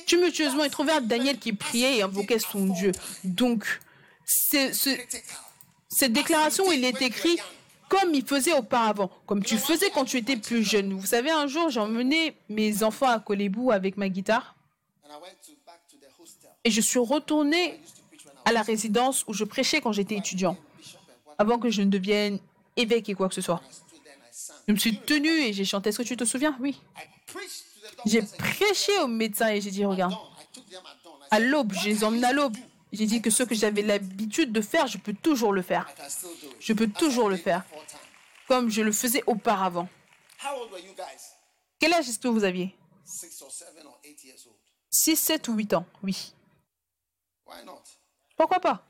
tumultueusement et trouvèrent Daniel qui priait et invoquait son Dieu. Donc, c'est- ce- cette déclaration, il est écrit comme il faisait auparavant, comme tu faisais quand tu étais plus jeune. Vous savez, un jour, emmené mes enfants à Kolébou avec ma guitare et je suis retourné à la résidence où je prêchais quand j'étais étudiant, avant que je ne devienne évêque et quoi que ce soit. Je me suis tenu et j'ai chanté. Est-ce que tu te souviens? Oui. J'ai prêché au médecin et j'ai dit, regarde, à l'aube, je les emmène à l'aube. J'ai dit que ce que j'avais l'habitude de faire, je peux toujours le faire. Je peux toujours le faire, comme je le faisais auparavant. Quel âge est-ce que vous aviez? 6, 7 ou 8 ans, oui. Pourquoi pas?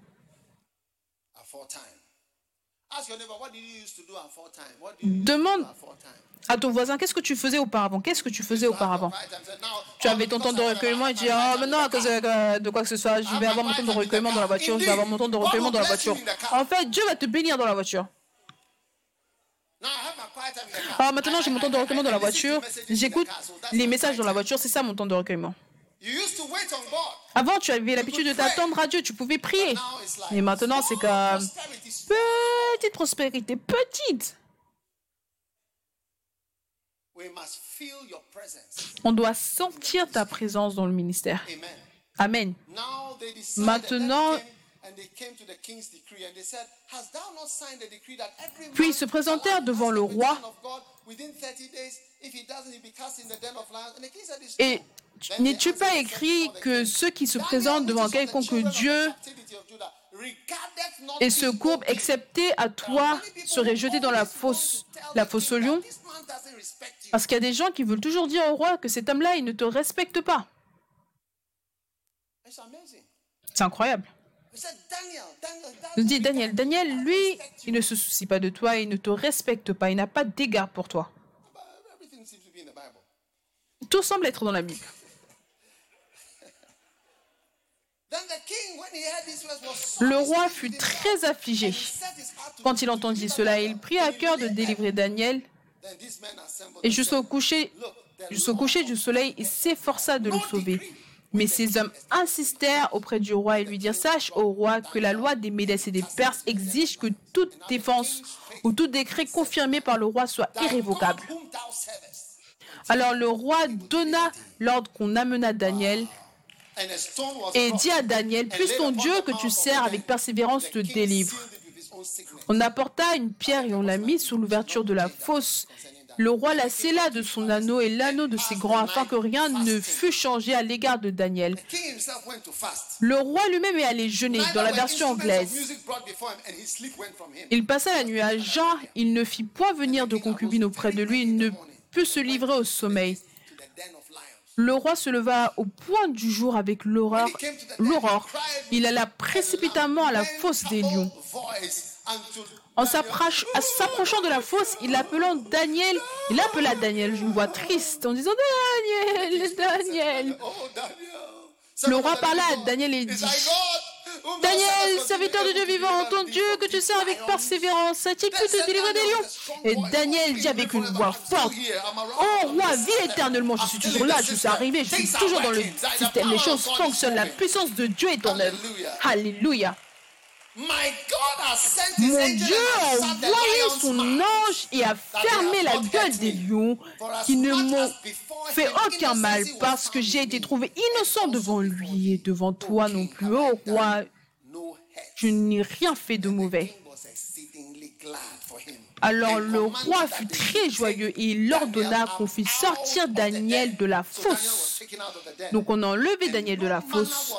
Demande à ton voisin, qu'est-ce que tu faisais auparavant? Qu'est-ce que tu faisais auparavant? Tu avais ton temps de recueillement et tu dis, ah, maintenant, à cause de, de quoi que ce soit, je vais avoir mon temps de recueillement dans la voiture, je vais avoir mon temps de recueillement dans la voiture. En fait, Dieu va te bénir dans la voiture. Alors maintenant, j'ai mon temps de recueillement dans la voiture. J'écoute les messages dans la voiture. C'est ça mon temps de recueillement. You used to wait on God. Avant, tu avais l'habitude de t'attendre à Dieu. Tu pouvais prier. Now it's like Et maintenant, c'est comme petite prospérité, petite. We must feel your presence. On doit sentir ta présence dans le ministère. Amen. Maintenant- Puis ils se présentèrent devant le roi. Permission of God within 30 days? If he doesn't, he'll be cast in the den of lions. And the king said, "It's Et true." Then they n'es-tu pas écrit que ceux qui se présentent devant quelconque Dieu et se courbe, book. excepté à toi, serait jeté dans la fosse, la fosse au lion. Parce qu'il y a des gens qui veulent toujours dire au roi que cet homme-là, il ne te respecte pas. C'est incroyable. Nous dit Daniel, Daniel, lui, il ne se soucie pas de toi, il ne te respecte pas, il n'a pas d'égard pour toi. Everything seems to be in the Bible. Tout semble être dans la Bible. Le roi fut très affligé quand il entendit cela. Il prit à cœur de délivrer Daniel, et jusqu'au coucher, jusqu'au du soleil, il s'efforça de le sauver. Mais ces hommes insistèrent auprès du roi et lui dirent Sache, au roi, que la loi des Médès et des Perses exige que toute défense ou tout décret confirmé par le roi soit irrévocable. Alors le roi donna l'ordre qu'on amena Daniel et dit à Daniel, puisse ton Dieu que tu sers avec persévérance te délivre. On apporta une pierre et on la mit sous l'ouverture de la fosse. Le roi la scella de son anneau et l'anneau de ses grands afin que rien ne fût changé à l'égard de Daniel. Le roi lui-même est allé jeûner dans la version anglaise. Il passa la nuit à Jean, il ne fit point venir de concubine auprès de lui, se livrer au sommeil. Le roi se leva au point du jour avec. L'aurore. Il alla précipitamment à la fosse des lions. En s'approch- en s'approchant de la fosse, il appelant Daniel, il appela Daniel d'une voix triste en disant Daniel, Daniel. Le roi parla à Daniel et dit Daniel, serviteur de Dieu vivant, entends Dieu que tu sers avec persévérance, a-t-il pu te délivrer des lions Et Daniel dit avec une voix forte Oh roi, vis éternellement, je suis toujours là, je suis arrivé, je suis toujours dans le système, les choses fonctionnent, la puissance de Dieu est en œuvre. Alléluia. Mon Dieu a envoyé son ange et a fermé la gueule des lions qui ne m'ont fait aucun mal parce que j'ai été trouvé innocent devant lui et devant toi non plus. Oh roi, je n'ai rien fait de mauvais. Alors le roi fut très joyeux et il ordonna qu'on fît sortir Daniel de la fosse. Donc on a enlevé Daniel de la fosse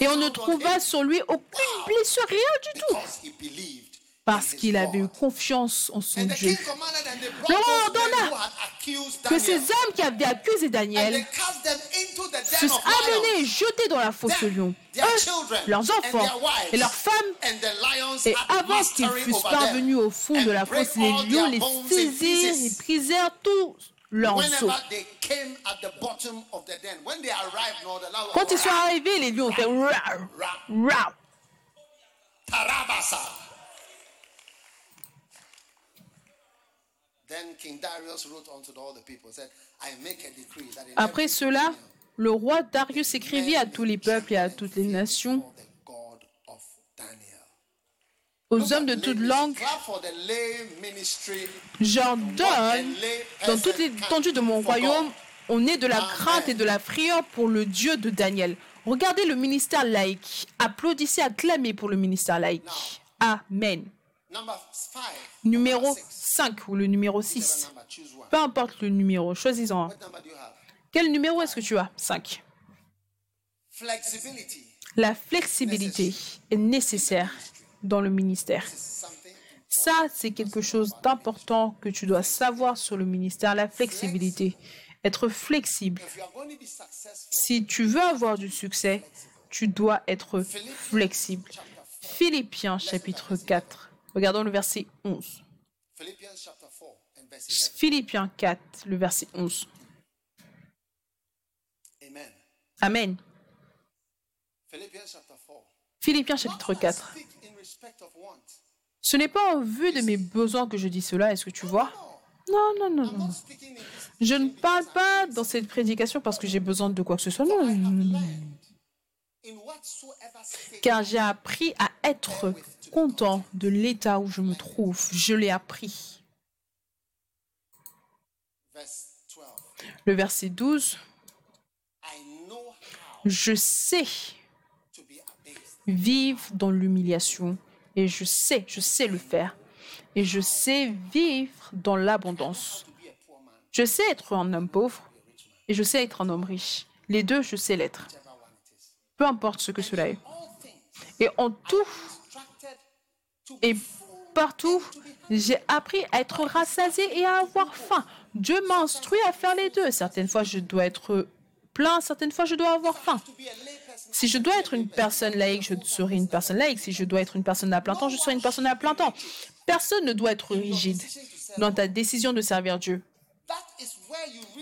et on ne trouva sur lui aucune blessure, rien du tout, parce qu'il avait eu confiance en son Dieu. Le roi ordonna que ces hommes qui avaient accusé Daniel fussent amenés et jetés dans la fosse lion, eux, leurs enfants et leurs femmes, et avant qu'ils fussent parvenus au fond de la fosse, les lions les saisirent et brisèrent tous. Quand ils sont arrivés, les lions ont fait Après cela, le roi Darius écrivit à tous les peuples et à toutes les nations, aux hommes de toute langue, j'ordonne, dans toute l'étendue de mon royaume, on est de la crainte et de la frayeur pour le Dieu de Daniel. Regardez le ministère laïque. Applaudissez, acclamez pour le ministère laïque. Amen. Numéro 5 ou le numéro 6. Peu importe le numéro, choisis-en un. Quel numéro est-ce que tu as? 5. La flexibilité est nécessaire dans le ministère. Ça, c'est quelque chose d'important que tu dois savoir sur le ministère, la flexibilité. Être flexible. Si tu veux avoir du succès, tu dois être flexible. Philippiens chapitre 4. Regardons le verset 11. Philippiens 4, le verset 11. Amen. Philippiens chapitre 4. Ce n'est pas en vue de mes besoins que je dis cela, est-ce que tu vois? Non, non, non, non. Je ne parle pas dans cette prédication parce que j'ai besoin de quoi que ce soit. Non, Car j'ai appris à être content de l'état où je me trouve. Je l'ai appris. verse 12. Le verset 12. I know how Je sais vivre dans l'humiliation et je sais, je sais le faire. Et je sais vivre dans l'abondance. Je sais être un homme pauvre et je sais être un homme riche. Les deux, je sais l'être. Peu importe ce que cela est. Et en tout et partout, j'ai appris à être rassasié et à avoir faim. Dieu m'a instruit à faire les deux. Certaines fois, je dois être plein, certaines fois, je dois avoir faim. Si je dois être une personne laïque, je serai une personne laïque. Si je dois être une personne à plein temps, je serai une personne à plein temps. Personne ne doit être rigide dans ta décision de servir Dieu.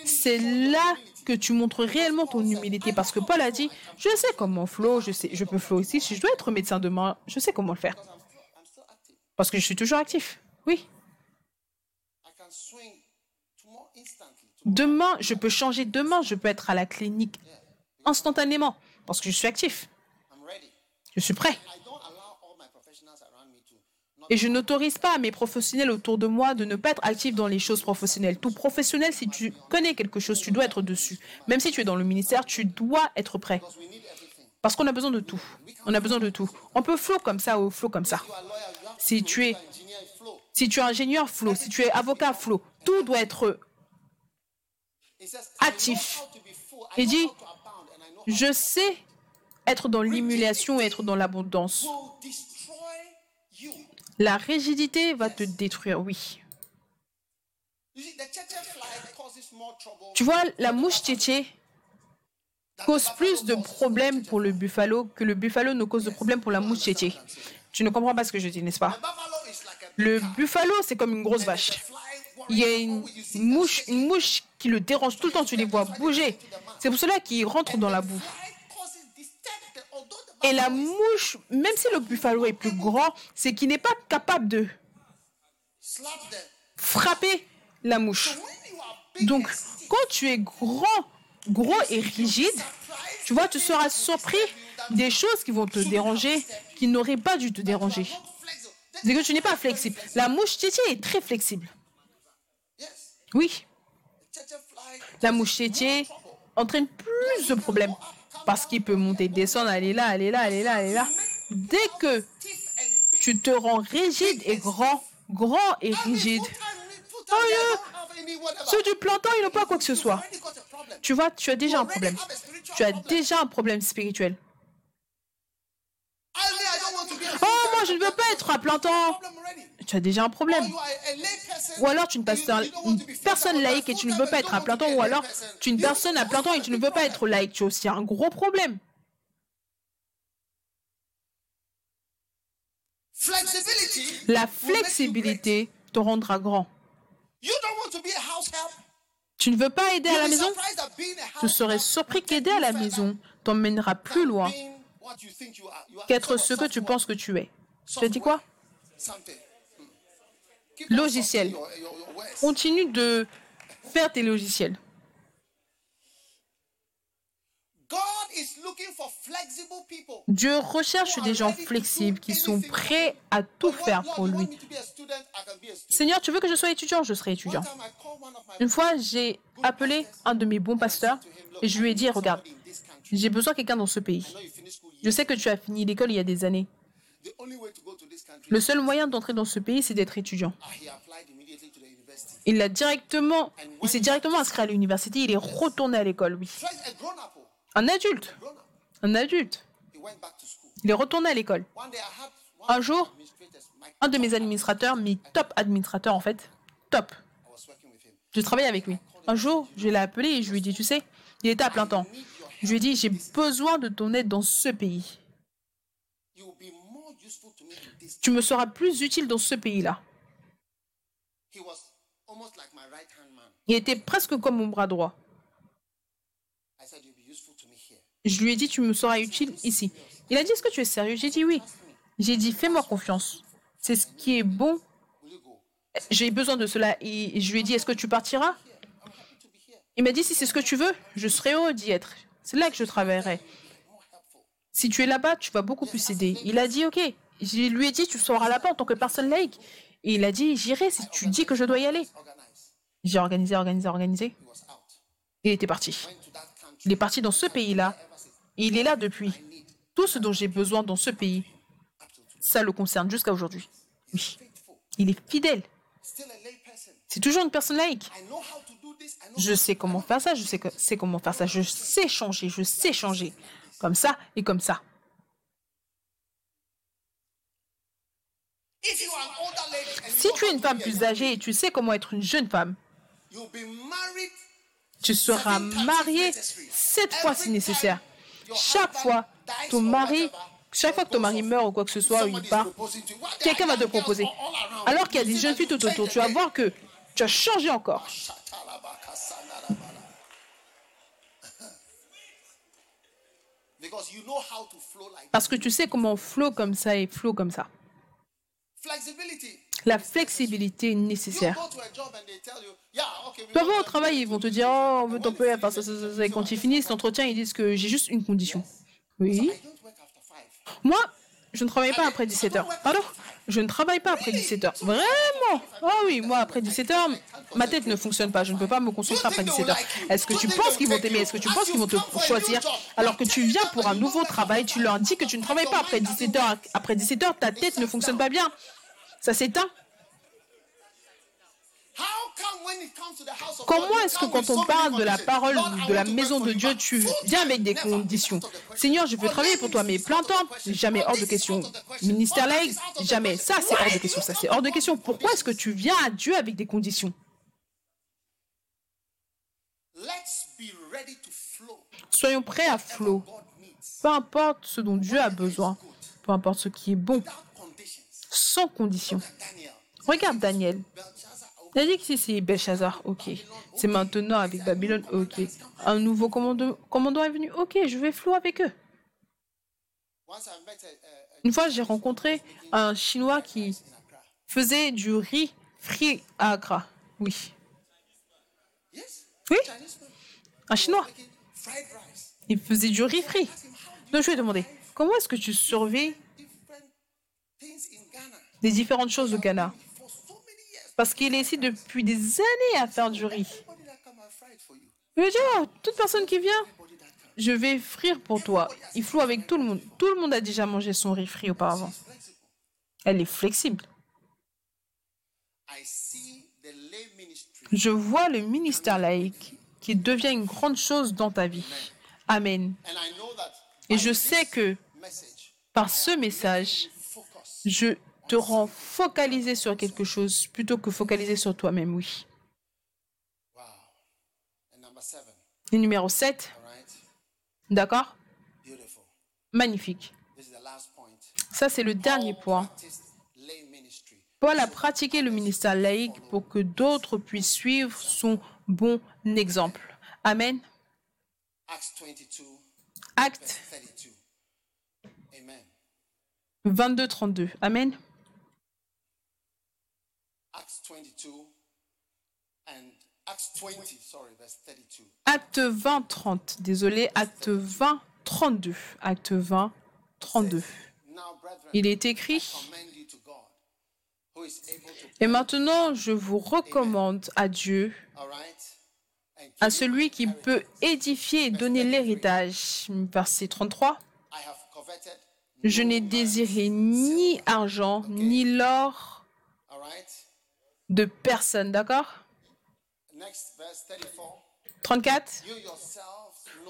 C'est là que tu montres réellement ton humilité parce que Paul a dit, je sais comment sais, je peux flow aussi. Si je dois être médecin demain, je sais comment le faire parce que je suis toujours actif. Oui. Demain, je peux changer. Demain, je peux être à la clinique instantanément parce que je suis actif. Je suis prêt. Et je n'autorise pas à mes professionnels autour de moi de ne pas être actifs dans les choses professionnelles. Tout professionnel, si tu connais quelque chose, tu dois être dessus. Même si tu es dans le ministère, tu dois être prêt. Parce qu'on a besoin de tout. On a besoin de tout. On peut flow comme ça ou flow comme ça. Si tu es, si tu es ingénieur, flow. Si tu es avocat, flow. Tout doit être actif. Il dit, je sais être dans l'humiliation et être dans l'abondance. La rigidité va te détruire, oui. Tu vois, la mouche tchétché cause plus de problèmes pour le buffalo que le buffalo ne cause de problèmes pour la mouche. Tu ne comprends pas ce que je dis, n'est-ce pas? Le buffalo, c'est comme une grosse vache. Il y a une mouche, une mouche qui le dérange tout le temps, tu les vois bouger. C'est pour cela qu'il rentre dans la boue. Et la mouche, même si le buffalo est plus grand, c'est qu'il n'est pas capable de frapper la mouche. Donc, quand tu es grand, gros et rigide, tu vois, tu seras surpris des choses qui vont te déranger, qui n'auraient pas dû te déranger. C'est que tu n'es pas flexible. La mouche tchétché est très flexible. Oui, la mouche tchétché entraîne plus de problèmes parce qu'il peut monter, descendre, aller là, aller là, aller là, aller là. Dès que tu te rends rigide et grand, grand et rigide, Oh, ceux du plantain, ils n'ont pas quoi que ce soit. Tu vois, tu as déjà un problème. spiritual Tu as déjà un problème spirituel. Oh, moi, je ne veux pas être à plein temps. Tu as déjà un problème. Ou alors tu es une, personne laïque et tu ne veux pas être à plein temps, ou alors tu es une personne à plein temps et tu ne veux pas être laïque. Tu as aussi un gros problème. La flexibilité te rendra grand. Tu ne veux pas aider à la maison Tu serais surpris qu'aider à la maison t'emmènera plus loin qu'être ce que tu penses que tu es. Tu as dit quoi? Hmm. Logiciel. Continue de faire tes logiciels. Dieu recherche des gens flexibles qui sont prêts à tout faire pour lui. Seigneur, tu veux que je sois étudiant Je serai étudiant. Une fois, j'ai appelé un de mes bons pasteurs et je lui ai dit, regarde, j'ai besoin de quelqu'un dans ce pays. Je sais que tu as fini l'école il y a des années. Le seul moyen d'entrer dans ce pays, c'est d'être étudiant. Ah. Il a directement, il s'est directement inscrit à l'université. Il est retourné à l'école, oui. Un adulte, un adulte. Il est retourné à l'école. Un jour, Un de mes administrateurs, mes top administrateurs en fait, top. Je travaillais avec lui. Un jour, je l'ai appelé et je lui ai dit, tu sais, il était à plein temps. Je lui ai dit, j'ai besoin de ton aide dans ce pays. Tu me seras plus utile dans ce pays-là. Il était presque comme mon bras droit. Je lui ai dit, tu me seras utile ici. Il a dit, est-ce que tu es sérieux? J'ai dit oui. J'ai dit, fais-moi confiance. c'est ce qui est bon. J'ai besoin de cela. Et je lui ai dit, est-ce que tu partiras? Il m'a dit, si c'est ce que tu veux, je serai heureux d'y être. C'est là que je travaillerai. Si tu es là-bas, tu vas beaucoup plus aider. Il a dit, ok. Je lui ai dit, tu seras là-bas en tant que personne laïque. Et il a dit, j'irai si tu dis que je dois y aller. J'ai organisé, organisé, organisé. Il était parti. Il est parti dans ce pays-là. Il est là depuis. Tout ce dont j'ai besoin dans ce pays, ça le concerne jusqu'à aujourd'hui. Oui. Il est fidèle. C'est toujours une personne laïque. Je sais comment faire ça, je sais, que, sais comment faire ça, je sais changer, je sais changer. Comme ça et comme ça. Si tu es une femme plus âgée et tu sais comment être une jeune femme, tu seras mariée sept fois si nécessaire. Chaque fois, ton mari, chaque fois que ton mari meurt ou quoi que ce soit, ou il part, quelqu'un va te proposer. Alors qu'il y a des jeunes filles tout autour, tu vas voir que tu as changé encore. Parce que tu sais comment flow comme ça et flow comme ça. La flexibilité nécessaire. Tu vas au travail, ils vont te dire Oh, on veut t'employer à Et quand ils finissent l'entretien, ils disent que j'ai juste une condition. Oui. Moi, je ne travaille pas après 17 heures. Pardon? Je ne travaille pas après 17 heures. Vraiment? Oh oui, moi, après 17 heures, ma tête ne fonctionne pas. Je ne peux pas me concentrer après 17 heures. Est-ce que tu penses qu'ils vont t'aimer? Est-ce que tu penses qu'ils vont te choisir? Alors que tu viens pour un nouveau travail, tu leur dis que tu ne travailles pas après 17 heures. Après 17 heures, ta tête ne fonctionne pas bien. Ça s'éteint. Comment est-ce que quand on parle de la parole de la maison de Dieu, tu viens avec des conditions. Seigneur, je veux travailler pour toi, mais plein temps, jamais hors de question. Ministère laïque, jamais. Ça, c'est hors de question. Ça, c'est hors de question. Pourquoi est-ce que tu viens à Dieu avec des conditions? Soyons prêts à flot. Peu importe ce dont Dieu a besoin, peu importe ce qui est bon, sans condition. Regarde Daniel. Il a dit que c'est Belshazzar, ok. C'est maintenant avec Babylone, ok. Un nouveau commandant, commandant est venu, ok, je vais flou avec eux. Une fois, j'ai rencontré un Chinois qui faisait du riz frit à Accra. Oui. Oui Un Chinois. Il faisait du riz frit. Donc je lui ai demandé, comment est-ce que tu surveilles les différentes choses au Ghana parce qu'il est ici depuis des années à faire du riz. Ai dit, oh, toute personne qui vient, je vais frire pour toi. Il floue avec tout le monde. Tout le monde a déjà mangé son riz frit auparavant. Elle est flexible. Je vois le ministère laïque qui devient une grande chose dans ta vie. Amen. Et je sais que par ce message, je te rend focalisé sur quelque chose plutôt que focalisé sur toi-même, oui. Et numéro 7. D'accord? Magnifique. Ça, c'est le dernier point. Paul a pratiqué le ministère laïque pour que d'autres puissent suivre son bon exemple. Amen. Acte 22, 32. Amen. Acte 20, 30. Désolé, acte 20, 32. Acte 20, 32. Il est écrit Et maintenant, je vous recommande à Dieu, à celui qui peut édifier et donner l'héritage. Verset 33. Je n'ai désiré ni argent, ni l'or de personne, d'accord? 34.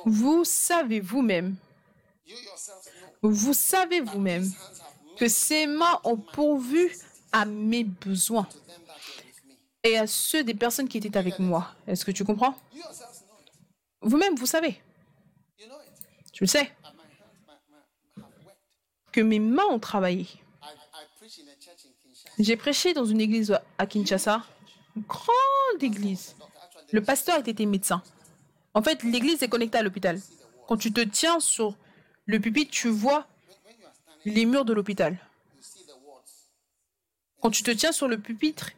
Vous savez vous-même, vous savez vous-même que ces mains ont pourvu à mes besoins et à ceux des personnes qui étaient avec moi. Est-ce que tu comprends? Vous-même, vous savez. Tu le sais. Que mes mains ont travaillé. J'ai prêché dans une église à Kinshasa, une grande église. Le pasteur était médecin. En fait, l'église est connectée à l'hôpital. Quand tu te tiens sur le pupitre, tu vois les murs de l'hôpital. Quand tu te tiens sur le pupitre,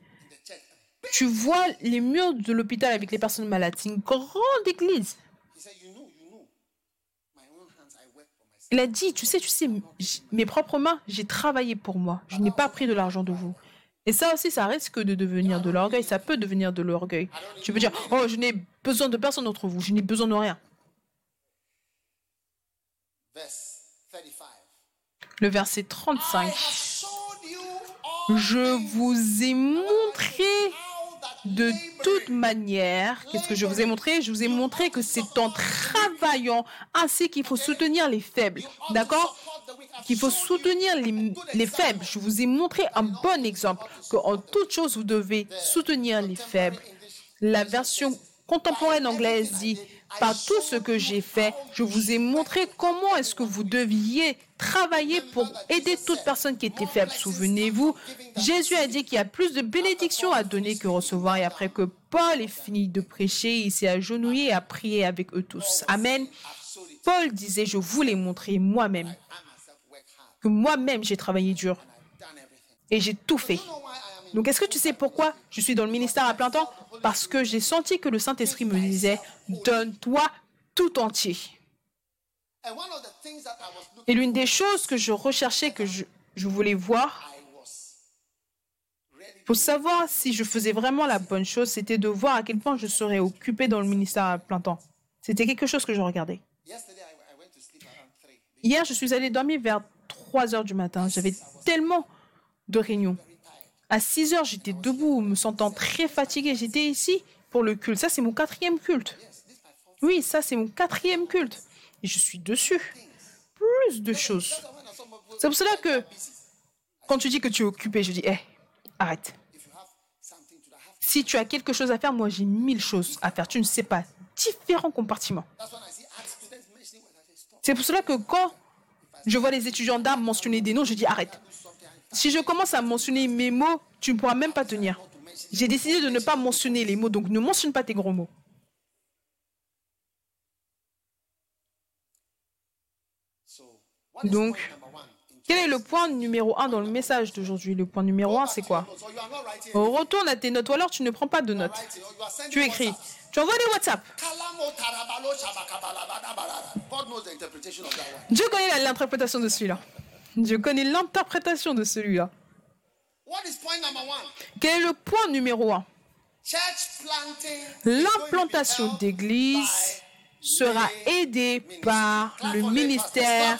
tu vois les murs de l'hôpital avec les personnes malades. C'est une grande église. Il a dit, tu sais, tu sais, mes propres mains, j'ai travaillé pour moi. Je n'ai pas pris de l'argent de vous. Et ça aussi, ça risque de devenir de l'orgueil. Ça peut devenir de l'orgueil. Tu peux dire, oh, je n'ai besoin de personne d'entre vous. Je n'ai besoin de rien. Le verset 35. Je vous ai montré de toute manière, qu'est-ce que je vous ai montré? Je vous ai montré que c'est en travaillant ainsi qu'il faut soutenir les faibles. D'accord? Qu'il faut soutenir les, les, faibles. Je vous ai montré un bon exemple qu'en toute chose, vous devez soutenir les faibles. La version contemporaine anglaise dit par tout ce que j'ai fait, je vous ai montré comment est-ce que vous deviez travailler pour aider toute personne qui était faible. Souvenez-vous, Jésus a dit qu'il y a plus de bénédictions à donner que recevoir. Et après que Paul ait fini de prêcher, il s'est agenouillé et a prié avec eux tous. Amen. Paul disait, je vous l'ai montré moi-même, que moi-même j'ai travaillé dur et j'ai tout fait. Donc, est-ce que tu sais pourquoi je suis dans le ministère à plein temps? Parce que j'ai senti que le Saint-Esprit me disait, donne-toi tout entier. Et l'une des choses que je recherchais, que je, voulais voir, pour savoir si je faisais vraiment la bonne chose, c'était de voir à quel point je serais occupé dans le ministère à plein temps. C'était quelque chose que je regardais. Hier, je suis allé dormir vers 3 heures du matin. J'avais tellement de réunions. À 6 heures, j'étais debout, me sentant très fatigué. J'étais ici pour le culte. Ça, c'est mon quatrième culte. Oui, ça, c'est mon quatrième culte. Et je suis dessus. Plus de choses. C'est pour cela que quand tu dis que tu es occupé, je dis, hé, arrête. Si tu as quelque chose à faire, moi j'ai mille choses à faire. Tu ne sais pas. Différents compartiments. C'est pour cela que quand je vois les étudiants d'art mentionner des noms, je dis arrête. Si je commence à mentionner mes mots, tu ne pourras même pas tenir. J'ai décidé de ne pas mentionner les mots, donc ne mentionne pas tes gros mots. Donc, quel est le point numéro un dans le message d'aujourd'hui? Le point numéro un, c'est quoi? Retourne à tes notes ou alors tu ne prends pas de notes. Tu écris. Tu envoies des WhatsApp. Dieu connaît l'interprétation de celui-là. Je connais l'interprétation de celui-là. Quel est le point numéro un? L'implantation d'église sera aidée par le ministère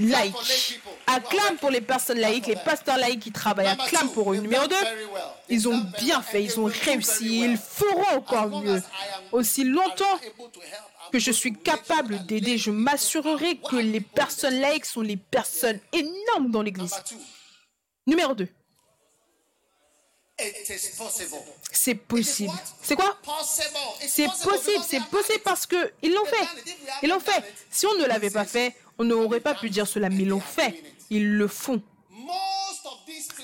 laïque. Acclame pour les personnes laïques, les pasteurs laïcs qui travaillent. Acclame pour eux. Numéro 2, ils ont bien fait, ils ont réussi, ils feront encore mieux. Aussi longtemps que je suis capable d'aider, je m'assurerai que les personnes laïques sont les personnes énormes dans l'Église. Numéro 2. C'est possible. C'est quoi? C'est possible. C'est possible parce qu'ils l'ont fait. Ils l'ont fait. Si on ne l'avait pas fait, on n'aurait pas pu dire cela, mais ils l'ont fait. Ils le font.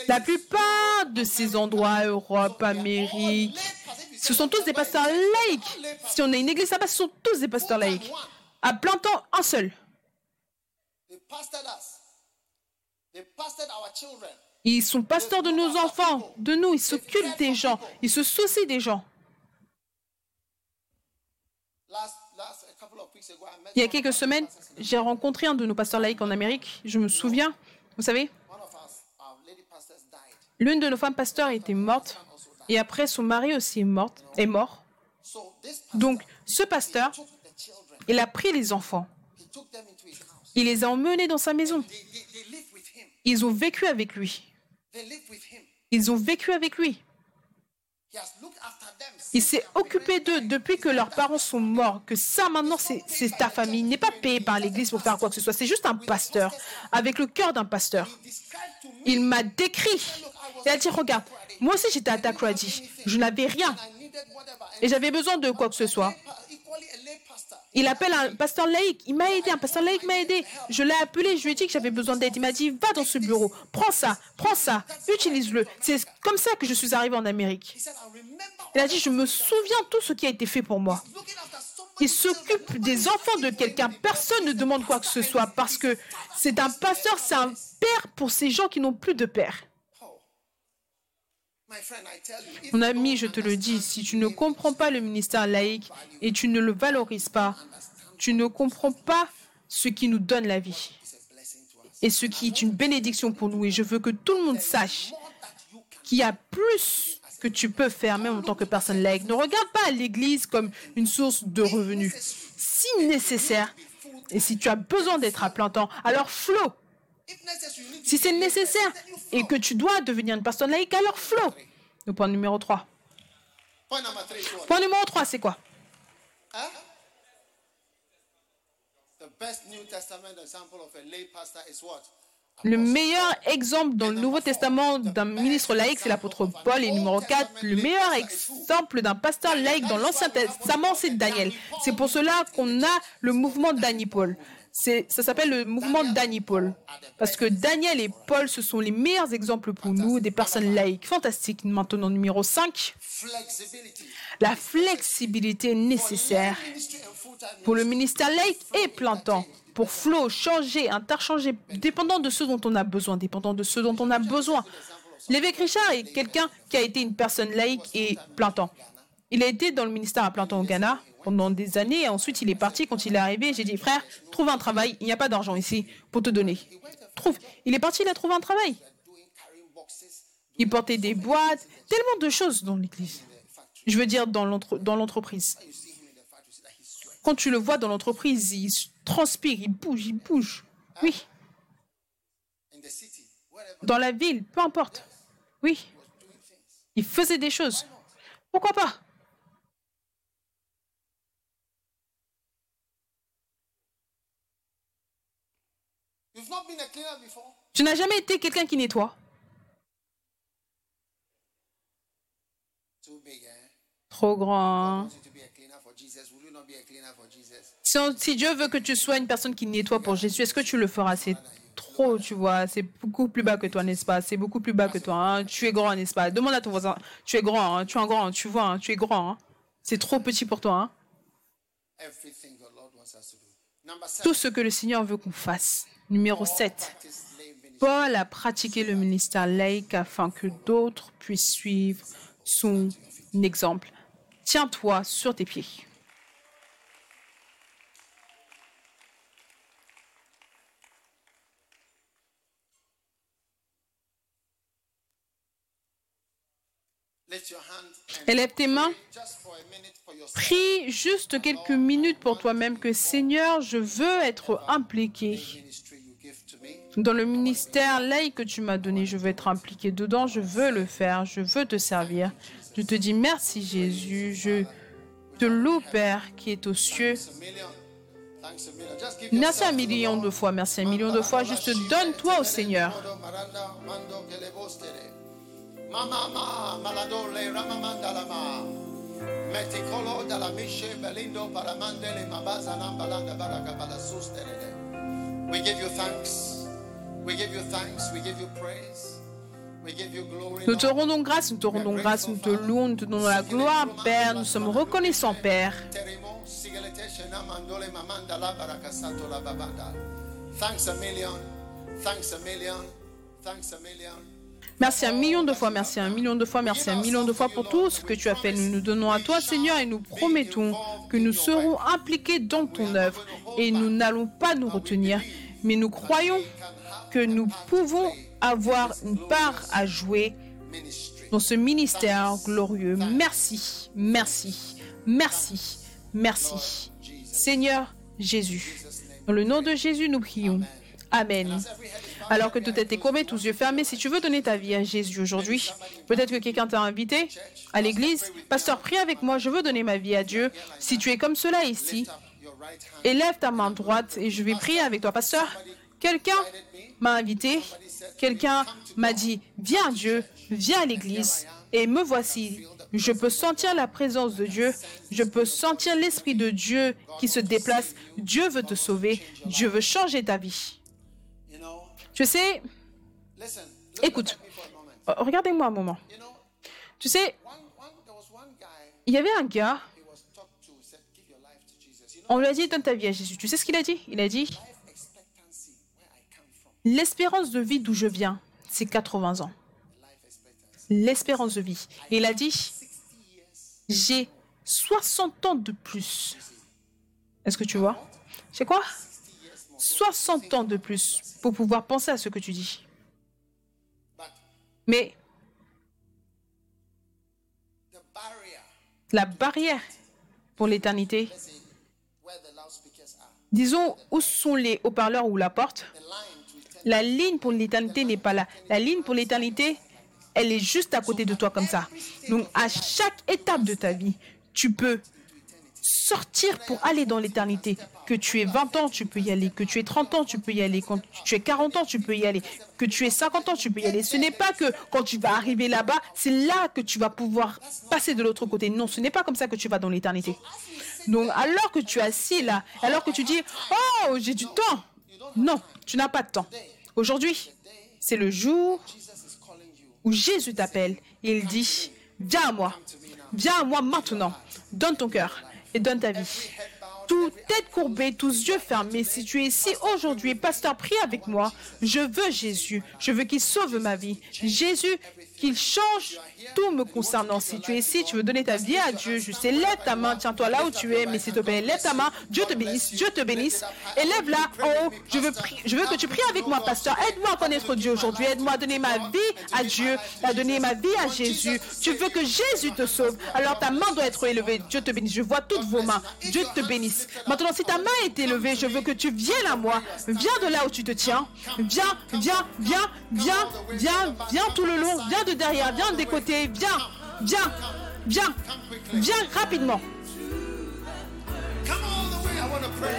La plupart de ces endroits, Europe, Amérique, ce sont tous des pasteurs laïcs. Si on a une église là-bas, ce sont tous des pasteurs laïcs. À plein temps, un seul. Ils sont pasteurs de nos enfants, de nous. Ils s'occupent des gens. Ils se soucient des gens. Il y a quelques semaines, j'ai rencontré un de nos pasteurs laïcs en Amérique. Je me souviens, vous savez, l'une de nos femmes pasteurs était morte et après, son mari aussi est mort. Est mort. Donc, ce pasteur, il a pris les enfants. Il les a emmenés dans sa maison. Ils ont vécu avec lui. Ils ont vécu avec lui. Il s'est occupé d'eux depuis que leurs parents sont morts, que ça maintenant c'est ta famille. Il n'est pas payé par l'Église pour faire quoi que ce soit. C'est juste un pasteur, avec le cœur d'un pasteur. Il m'a décrit. Il a dit, regarde, moi aussi, j'étais à Takrady. Je n'avais rien. Et j'avais besoin de quoi que ce soit. Il appelle un pasteur laïque. Il m'a aidé. Un pasteur laïque m'a aidé. Je l'ai appelé. Je lui ai dit que j'avais besoin d'aide. Il m'a dit Va dans ce bureau. Prends ça. Prends ça. Utilise-le. C'est comme ça que je suis arrivé en Amérique. Il a dit Je me souviens tout ce qui a été fait pour moi. Il s'occupe des enfants de quelqu'un. Personne ne demande quoi que ce soit parce que c'est un pasteur, c'est un père pour ces gens qui n'ont plus de père. Mon ami, je te le dis, si tu ne comprends pas le ministère laïque et tu ne le valorises pas, tu ne comprends pas ce qui nous donne la vie et ce qui est une bénédiction pour nous. Et je veux que tout le monde sache qu'il y a plus que tu peux faire même en tant que personne laïque. Ne regarde pas l'Église comme une source de revenus. Si nécessaire, et si tu as besoin d'être à plein temps, alors flot. Si c'est nécessaire et que tu dois devenir une personne laïque, alors flot. Le point numéro 3. Point numéro 3, c'est quoi? Le meilleur exemple dans le Nouveau Testament d'un ministre laïque, c'est l'apôtre Paul. Et numéro 4, le meilleur exemple d'un pasteur laïque dans l'Ancien Testament, c'est Daniel. C'est pour cela qu'on a le mouvement Paul. Ça s'appelle le mouvement Paul. Parce que Daniel et Paul, ce sont les meilleurs exemples pour nous des personnes laïques. Fantastique. Maintenant, numéro 5, la flexibilité nécessaire pour le ministère laïque et plein temps pour flow, changer, interchanger, dépendant de ce dont on a besoin, dépendant de ce dont on a besoin. L'évêque Richard est quelqu'un qui a été une personne laïque et plein temps. Il a été dans le ministère à plein temps au Ghana pendant des années et ensuite il est parti. Quand il est arrivé, j'ai dit frère, trouve un travail. Il n'y a pas d'argent ici pour te donner. Trouve. Il est parti, il a trouvé un travail. Il portait des boîtes, tellement de choses dans l'église. Je veux dire dans l'entreprise. Quand tu le vois dans l'entreprise, il transpire, il bouge, il bouge. Oui. Dans la ville, peu importe. Oui. Il faisait des choses. Pourquoi pas? Tu n'as jamais été quelqu'un qui nettoie. Trop grand. Si, Dieu veut que tu sois une personne qui nettoie pour Jésus, est-ce que tu le feras? C'est trop, tu vois. C'est beaucoup plus bas que toi, n'est-ce pas? C'est beaucoup plus bas que toi. Hein. Tu es grand, n'est-ce pas? Demande à ton voisin. Tu es grand, hein. tu es un grand, tu vois, hein. tu es grand. C'est trop petit pour toi. Tout ce que le Seigneur veut qu'on fasse. Numéro 7. Paul a pratiqué le ministère laïque afin que d'autres puissent suivre son exemple. Tiens-toi sur tes pieds. Élève tes mains. Prie juste quelques minutes pour toi-même que Seigneur, je veux être impliqué dans le ministère laïque que tu m'as donné. Je veux être impliqué dedans. Je veux le faire. Je veux te servir. Je te dis merci Jésus. Je te loue Père qui est aux cieux. Merci un million de fois. Merci un million de fois. Juste donne-toi au Seigneur. Nous te rendons grâce, nous te rendons grâce, nous te louons, nous te donnons la gloire, Père. Nous sommes reconnaissants, Père. Thanks a million. Thanks a million. Thanks a million. Merci un million de fois, merci un million de fois, merci un million de fois pour tout ce que tu as fait. Nous nous donnons à toi, Seigneur, et nous promettons que nous serons impliqués dans ton œuvre et nous n'allons pas nous retenir, mais nous croyons que nous pouvons avoir une part à jouer dans ce ministère glorieux. Merci, merci, merci, merci. Seigneur Jésus, dans le nom de Jésus, nous prions. Amen alors que tout est écroumé, tous yeux fermés, si tu veux donner ta vie à Jésus aujourd'hui, peut-être que quelqu'un t'a invité à l'église. Pasteur, prie avec moi, je veux donner ma vie à Dieu. Si tu es comme cela ici, élève ta main droite et je vais prier avec toi. Pasteur, quelqu'un m'a invité, quelqu'un m'a dit, viens Dieu, viens à l'église et me voici. Je peux sentir la présence de Dieu. Je peux sentir l'Esprit de Dieu qui se déplace. Dieu veut te sauver. Dieu veut changer ta vie. Tu sais, écoute, regardez-moi un moment. Tu sais, il y avait un gars, on lui a dit, donne ta vie à Jésus. Tu sais ce qu'il a dit? Il a dit, l'espérance de vie d'où je viens, c'est 80 ans. l'espérance de vie. Il a dit, j'ai 60 ans de plus. Est-ce que tu vois? C'est quoi? 60 ans de plus pour pouvoir penser à ce que tu dis. Mais la barrière pour l'éternité, disons où sont les haut-parleurs ou la porte, la ligne pour l'éternité n'est pas là. La ligne pour l'éternité, elle est juste à côté de toi comme ça. Donc à chaque étape de ta vie, tu peux sortir pour aller dans l'éternité. Que tu aies 20 ans, tu peux y aller. Que tu aies 30 ans, tu peux y aller. Quand tu aies 40 ans, tu peux y aller. Que tu aies 50 ans, tu peux y aller. Ce n'est pas que quand tu vas arriver là-bas, c'est là que tu vas pouvoir passer de l'autre côté. Non, ce n'est pas comme ça que tu vas dans l'éternité. Donc, alors que tu es assis là, alors que tu dis, oh, j'ai du temps. Non, tu n'as pas de temps. Aujourd'hui, c'est le jour où Jésus t'appelle il dit, viens à moi. Viens à moi maintenant. Donne ton cœur et donne ta vie. Tout tête courbée, tous yeux fermés, si tu es ici aujourd'hui, pasteur, prie avec moi. Je veux Jésus. Je veux qu'il sauve ma vie. Jésus, qu'il change tout me concernant. Si tu es ici, tu veux donner ta vie à Dieu, je sais, lève ta main, tiens-toi là où tu es, mais s'il te plaît, lève ta main, Dieu te bénisse, Dieu te bénisse, et lève-la en haut. Je veux, je veux que tu pries avec moi, pasteur. Aide-moi à connaître Dieu aujourd'hui, aide-moi à donner ma vie à Dieu, à donner ma vie à Jésus. Tu veux que Jésus te sauve, alors ta main doit être élevée. Dieu te bénisse. Je vois toutes vos mains. Dieu te bénisse. Maintenant, si ta main est élevée, je veux que tu viennes à moi. Viens de là où tu te tiens. Viens, viens, viens, viens, viens, viens tout le long. Viens de derrière, viens des côtés, viens, viens, viens, viens rapidement.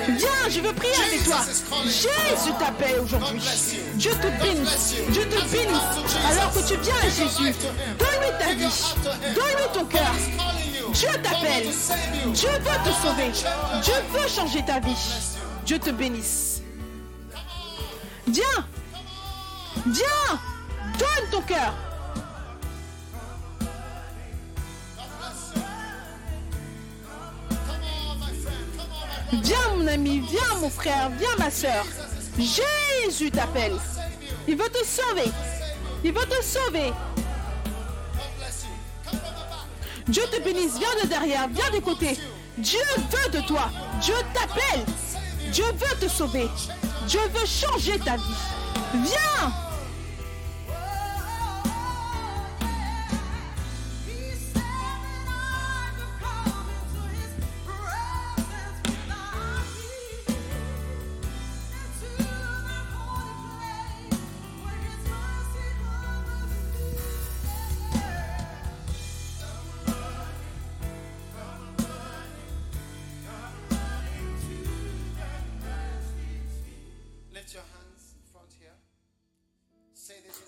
Viens, je veux prier avec toi. Jésus t'appelle aujourd'hui. Dieu te bénisse. Dieu te bénisse. Alors que tu viens à Jésus, donne-lui ta vie. Donne-lui ton cœur. Dieu t'appelle. Dieu veut te sauver. Dieu veut changer ta vie. Dieu te bénisse. Viens. Viens. Donne ton cœur. Viens mon ami, viens mon frère, viens ma soeur. Jésus t'appelle. Il veut te sauver. Il veut te sauver. Dieu te bénisse, viens de derrière, viens de côté. Dieu veut de toi. Dieu t'appelle. Dieu veut te sauver. Dieu veut changer ta vie. Viens.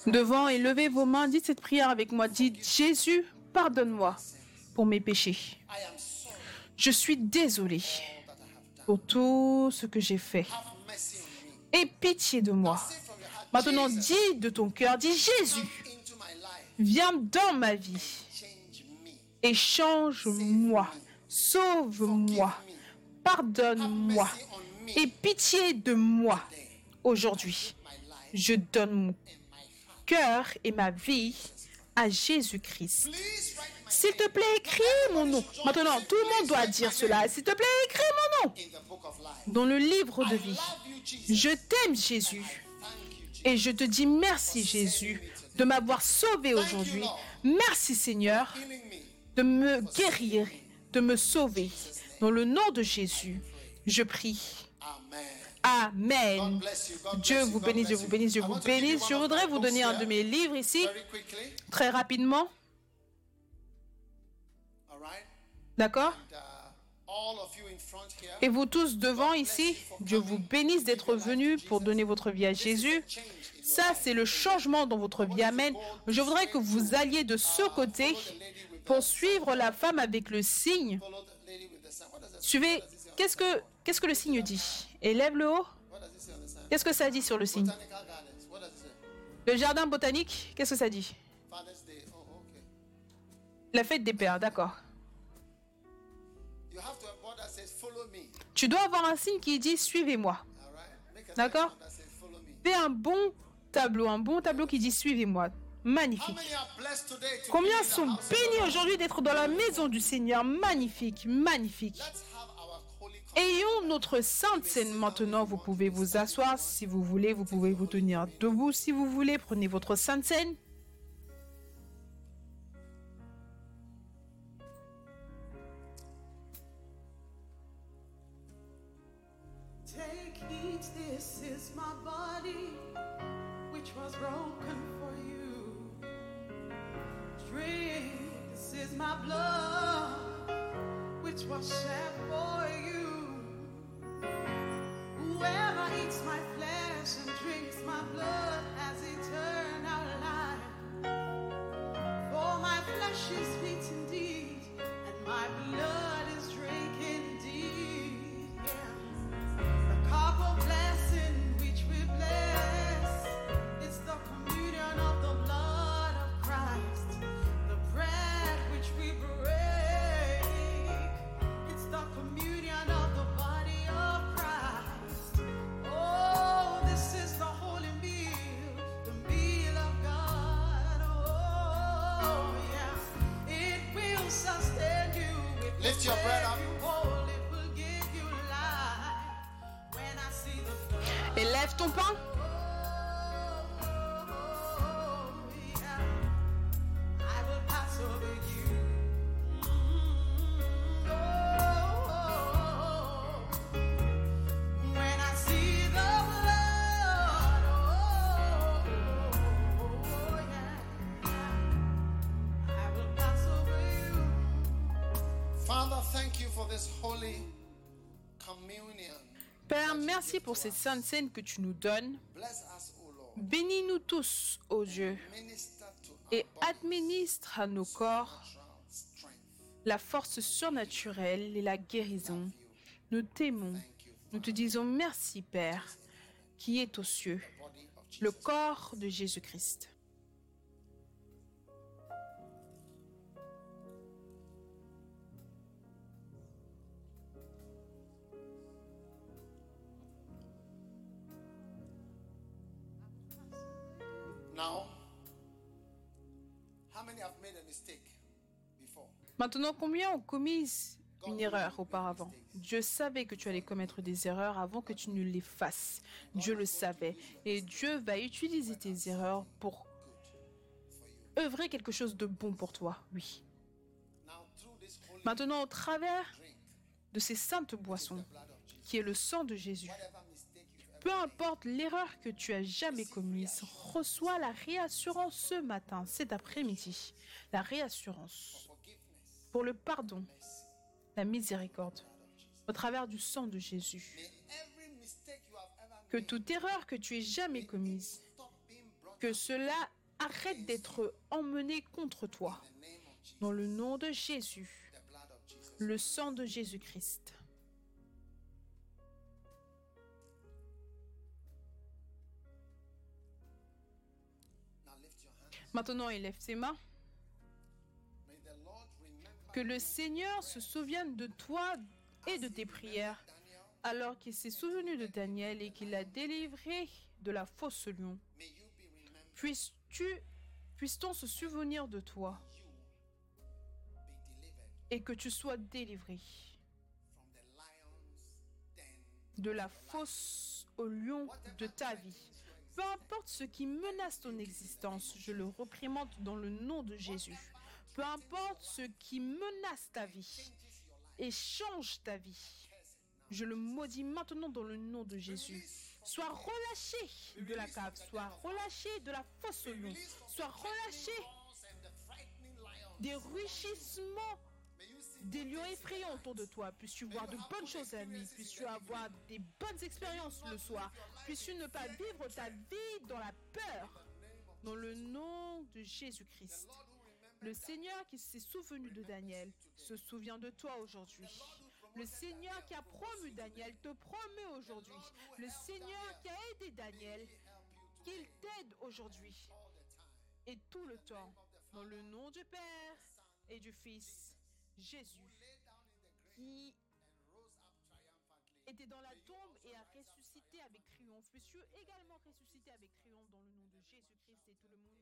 Devant et levez vos mains, dites cette prière avec moi. Dites, Jésus, pardonne-moi pour mes péchés. Je suis désolé pour tout ce que j'ai fait. Aie pitié de moi. Maintenant, dis de ton cœur, dis Jésus, viens dans ma vie et change-moi, sauve-moi, pardonne-moi, aie pitié de moi aujourd'hui. Je donne mon et ma vie à Jésus-Christ. S'il te plaît, écris mon nom. Maintenant, tout le monde doit dire cela. S'il te plaît, écris mon nom dans le livre de vie. Je t'aime, Jésus. Et je te dis merci, Jésus, de m'avoir sauvé aujourd'hui. Merci, Seigneur, de me guérir, de me sauver. Dans le nom de Jésus, je prie. Amen. Dieu vous bénisse, Dieu vous bénisse, Dieu vous bénisse. Je voudrais vous donner un de mes livres ici, très rapidement. D'accord? Et vous tous devant ici, Dieu vous bénisse d'être venus pour donner votre vie à Jésus. Ça, c'est le changement dans votre vie. Amen. Je voudrais que vous alliez de ce côté pour suivre la femme avec le signe. Suivez, qu'est-ce que, qu'est-ce que le signe dit? Élève le haut. Qu'est-ce que ça dit sur le signe Le jardin botanique, qu'est-ce que ça dit La fête des pères, d'accord. Tu dois avoir un signe qui dit suivez-moi. D'accord Fais un bon tableau, un bon tableau qui dit suivez-moi. Magnifique. Combien sont bénis aujourd'hui d'être dans la maison du Seigneur? Magnifique, magnifique. Ayons notre sainte scène maintenant. Vous pouvez vous asseoir si vous voulez. Vous pouvez vous tenir debout si vous voulez. Prenez votre sainte scène. love. Pour cette sainte scène que tu nous donnes. Bénis-nous tous, ô Dieu, et administre à nos corps la force surnaturelle et la guérison. Nous t'aimons. Nous te disons merci, Père, qui est aux cieux, le corps de Jésus-Christ. Maintenant, combien ont commis une erreur auparavant? Dieu savait que tu allais commettre des erreurs avant que tu ne les fasses. Dieu le savait. Et Dieu va utiliser tes erreurs pour œuvrer quelque chose de bon pour toi. Oui. Maintenant, au travers de ces saintes boissons, qui est le sang de Jésus, peu importe l'erreur que tu as jamais commise, reçois la réassurance ce matin, cet après-midi. La réassurance pour le pardon, la miséricorde, au travers du sang de Jésus. Que toute erreur que tu aies jamais commise, que cela arrête d'être emmené contre toi. Dans le nom de Jésus, le sang de Jésus-Christ. Maintenant, élève tes mains. Que le Seigneur se souvienne de toi et de tes prières, alors qu'il s'est souvenu de Daniel et qu'il l'a délivré de la fausse lion. Puisses-tu, puisse-t-on se souvenir de toi et que tu sois délivré de la fosse au lion de ta vie. Peu importe ce qui menace ton existence, je le reprimande dans le nom de Jésus. Peu importe ce qui menace ta vie et change ta vie, je le maudis maintenant dans le nom de Jésus. Sois relâché de la cave, sois relâché de la fosse au lion, sois relâché des rugissements des lions effrayants autour de toi. Puisses-tu voir de bonnes choses la nuit. Puisses-tu avoir des bonnes expériences le soir. Puisses-tu ne pas vivre ta vie dans la peur. Dans le nom de Jésus-Christ. Le Seigneur qui s'est souvenu de Daniel se souvient de toi aujourd'hui. Le Seigneur qui a promu Daniel te promet aujourd'hui. Le Seigneur qui a aidé Daniel, qu'il t'aide aujourd'hui. Et tout le temps, dans le nom du Père et du Fils, Jésus, qui était dans la tombe et a ressuscité avec triomphe. Puisses-tu également ressusciter avec triomphe dans le nom de Jésus-Christ et tout le monde.